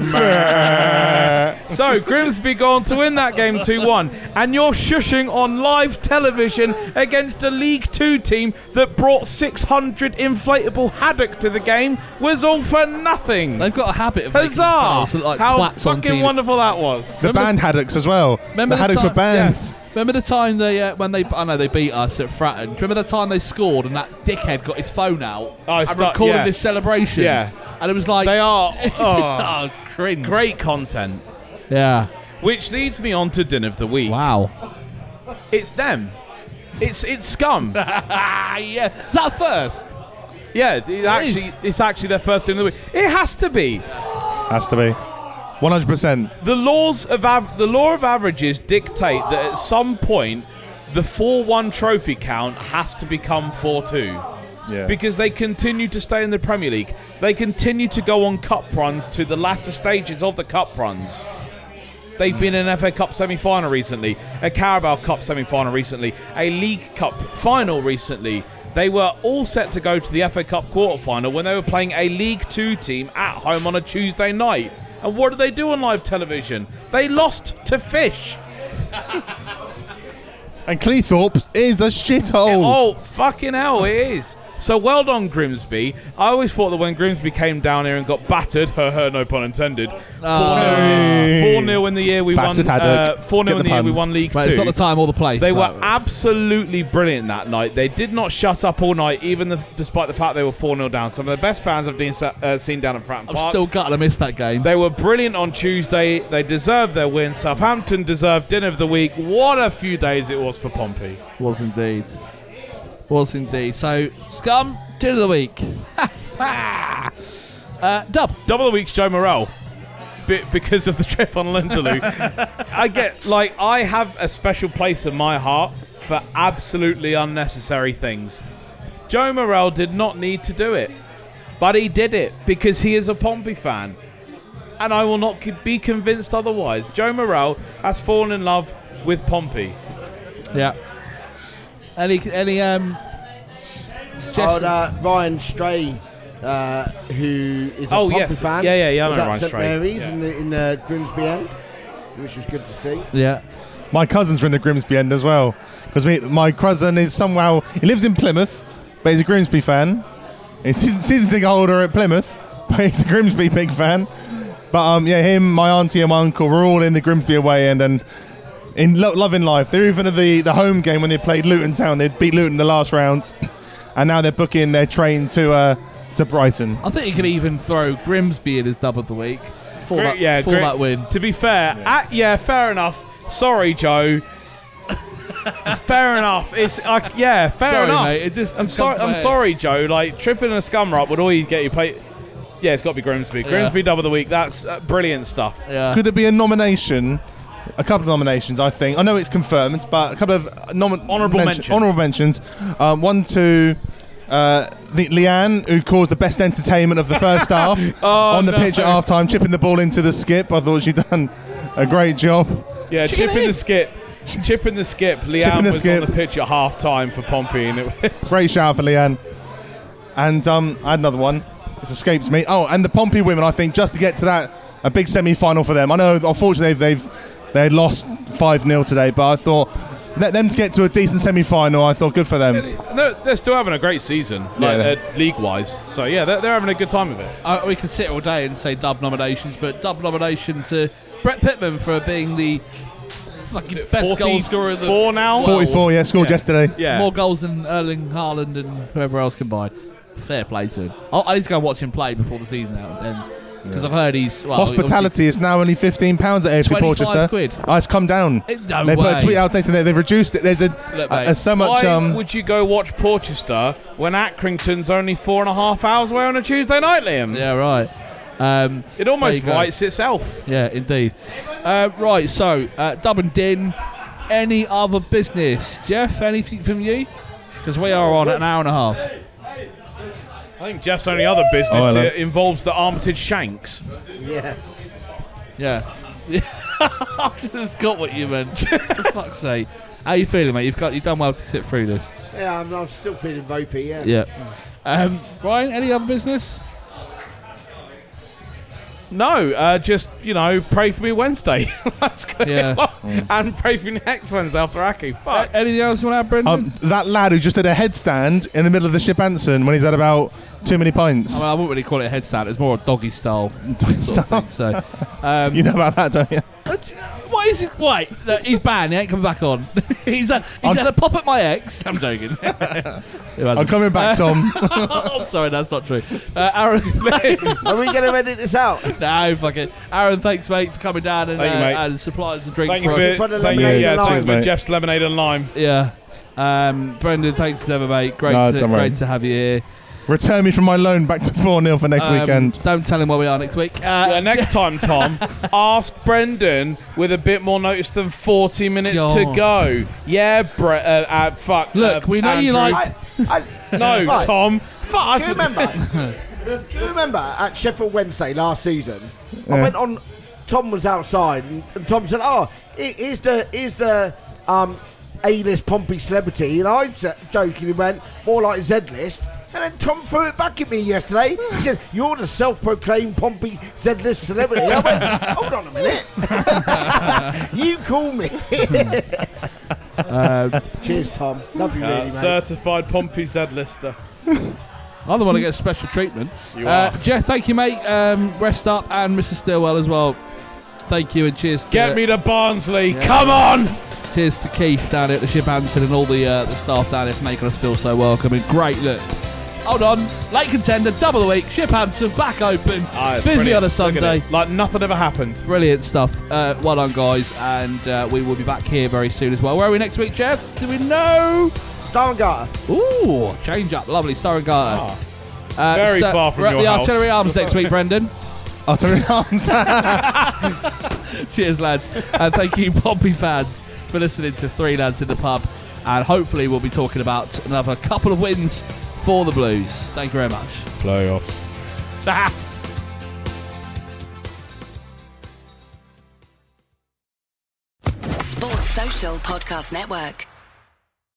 *laughs* so Grimsby go on to win that game 2-1, and you're shushing on live television against a League Two team that brought 600 inflatable haddock to the game was all for nothing. They've got a habit of making Huzzah! themselves look like How twats on fucking wonderful that was. The band haddocks as well. Remember the the haddocks were time- bands. Remember the time they uh, when they I know they beat us at Fratton. Remember the time they scored and that dickhead got his phone out Oh, and start- recorded yeah. his celebration. Yeah. and it was like They are *laughs* oh, *laughs* oh, cringe. great content. Yeah. Which leads me on to Din of the Week. Wow. It's them. It's it's scum. Ah, *laughs* yeah. Is that first? yeah, it actually, it's actually their first Din of the Week. It has to be. Has to be. 100%. The laws of av- the law of averages dictate that at some point the 4-1 trophy count has to become 4-2 Yeah. because they continue to stay in the Premier League. They continue to go on cup runs to the latter stages of the cup runs. They've been in an FA Cup semi-final recently, a Carabao Cup semi-final recently, a League Cup final recently. They were all set to go to the FA Cup quarter-final when they were playing a League Two team at home on a Tuesday night. And what did they do on live television? They lost to Fish. *laughs* And Cleethorpes is a shithole. Oh, fucking hell, it is. So well done, Grimsby. I always thought that when Grimsby came down here and got battered, her, *laughs* her, no pun intended, 4 Oh. Ah. 0 in the year we Battered won. haddock. Uh, 4 Get 0 in the the year we won League But Two. it's not the time or the place. They were absolutely brilliant that night. They did not shut up all night, even the, despite the fact they were 4 0 down. Some of the best fans I've been, uh, seen down at Fratton I'm still gutted I missed that game. They were brilliant on Tuesday. They deserved their win. Southampton deserved dinner of the week. What a few days it was for Pompey. Was indeed. Was indeed. So, Scum, Dinner of the Week. *laughs* uh, Dub. Double the week's Joe Morrell. Bit because of the trip on Nlundulu. *laughs* I get like I have a special place in my heart for absolutely unnecessary things. Joe Morrell did not need to do it, but he did it because he is a Pompey fan, and I will not be convinced otherwise. Joe Morrell has fallen in love with Pompey. Yeah. Any, any, um, Oh, suggestions? Ryan Stray, uh, who is a Oh, Pompey yes. fan. Yeah, yeah, yeah, I was know at St Mary's Yeah. in the in the Grimsby end, which was good to see. yeah. My cousins are in the Grimsby end as well. Because my cousin is somehow. He lives in Plymouth, but he's a Grimsby fan. He's a season ticket holder at Plymouth, *laughs* but he's a Grimsby big fan. But um, yeah, him, my auntie, and my uncle were all in the Grimsby away end and in lo- loving life. They're even at the, the home game when they played Luton Town. They beat Luton in the last round. *clears throat* and now they're booking their train to uh, to Brighton. I think you could even throw Grimsby in his dub of the week for Gri- that, yeah, for Gri- that win. To be fair, yeah. yeah, fair enough. Sorry, Joe. fair enough. It's uh, yeah, fair Sorry, enough. mate, it just- I'm sorry. I'm my sorry, Joe. Like tripping a scum up would all you get you play. Yeah, it's got to be Grimsby. Yeah. Grimsby double of the week. That's uh, brilliant stuff. Yeah. Could there be a nomination? A couple of nominations, I think. I know it's confirmed, but a couple of nomi- Honourable mentions. Honourable mentions. Um, one to uh, the Leanne, who caused the best entertainment of the first half *laughs* Oh, on the no. pitch at half time, chipping the ball into the skip. I thought she'd done a great job. Yeah, She chipping the skip. Chipping the skip. Leanne the was skip. on the pitch at half time for Pompey, and it, *laughs* Great shout for Leanne. And um, I had another one. It escapes me. Oh, and the Pompey women, I think, just to get to that, a big semi final for them. I know, unfortunately, they've, they've they lost 5 0 today, but I thought let them to get to a decent semi final, I thought good for them. no, they're still having a great season, like, they- uh, league-wise. So yeah, they're, they're having a good time with it. Uh, we could sit all day and say dub nominations, but dub nomination to Brett Pitman for being the fucking best goal scorer of the 44 now? 44, yeah, scored yesterday. Yeah. More goals than Erling Haaland and whoever else combined. Fair play to him. I, I need to go watch him play before the season out ends because I've heard he's well, Hospitality is now only fifteen pounds at AFC 25 Portchester. quid. Oh, it's come down. It- no they put way. a tweet out saying that they've reduced it. There's a, Look, a, a so much. Why Um, would you go watch Portchester when Accrington's only four and a half hours away on a Tuesday night, Liam? Yeah, right. Um, It almost there you go. writes itself. Yeah, indeed. Uh, right, so uh, Dub and Din. Any other business, Jeff? Anything from you? Because we are on an hour and a half. I think Jeff's only other business Oh, hello. uh, involves the Armitage Shanks. Yeah. Yeah. Yeah. *laughs* I just got what you meant. *laughs* For fuck's sake. How you feeling, mate? You've got you've done well to sit through this. Yeah, I'm, I'm still feeling vopey, yeah. Yeah. Um, Brian, any other business? No, uh, just you know, pray for me Wednesday. *laughs* That's good. Yeah. and pray for me next Wednesday after Aki. Fuck. A- anything else you want to add, Brendan? um, that lad who just did a headstand in the middle of the ship Anson when he's had about too many pints. I, mean, I wouldn't really call it a headstand. It's more a doggy style *laughs* sort of thing. So, *laughs* um, you know about that, don't you? What is it? Wait, look, he's banned. He ain't coming back on. *laughs* he's had, he's I'm- had a pop at my ex. I'm joking. I'm coming back, Tom. I'm sorry, that's not true. Uh, Aaron, Are we going to edit this out? no, fuck it. Aaron, thanks, mate, for coming down and, Thank you, uh, mate. and supplying some drinks Thank you for for, us. For the thank you, lemonade yeah, and thanks lime. Cheers, mate. Jeff's lemonade and lime. Yeah. Um, Brendan, thanks as ever, mate. Great, No, to, don't worry. great to have you here. Return me from my loan back to 4 0 for next Um, weekend. Don't tell him where we are next week. Uh, Yeah, next *laughs* time, Tom, ask Brendan with a bit more notice than 40 minutes to God. go. Yeah, Bre- uh, uh, fuck. Look, uh, we know you Andrew. like- I, I, *laughs* No, Right. Tom. Fuck. Do you remember? do you remember at Sheffield Wednesday last season? I went on. Tom was outside, and, and Tom said, "Oh, he- here's the here's the um, A-list Pompey celebrity," and I j- jokingly went, "More like Z-list." And then Tom threw it back at me yesterday. He *laughs* said, "You're the self-proclaimed Pompey Z-list celebrity." I went, "Hold on a minute. *laughs* you call me." uh, *laughs* Cheers, Tom. Love you, Uh, really, mate. certified Pompey Z lister. I'm the one that gets special treatment. You uh, are. Jeff, thank you, mate. Um, rest up, and Mrs. Stillwell as well. Thank you, and cheers. To, Get me to Barnsley. Yeah. Come on. Cheers to Keith down here at the Ship Anson and all the uh, the staff down here for making us feel so welcome. And great look. Hold on, late contender, double the week. Ship Anson back open, it's busy brilliant. on a Sunday. Like nothing ever happened. Brilliant stuff. Uh, well done, guys, and uh, we will be back here very soon as well. Where are we next week, Jeff? Do we know? Star and Garter. Ooh, change up, lovely Star and Garter. Ah, Uh, very so far from we're at your the house. Artillery Arms next week, Brendan. *laughs* Artillery Arms. *laughs* Cheers, lads. And thank you, Pompey fans, for listening to Three Lads in the Pub. And hopefully, we'll be talking about another couple of wins for the Blues. Thank you very much. Playoffs. Ah. Sports Social Podcast Network.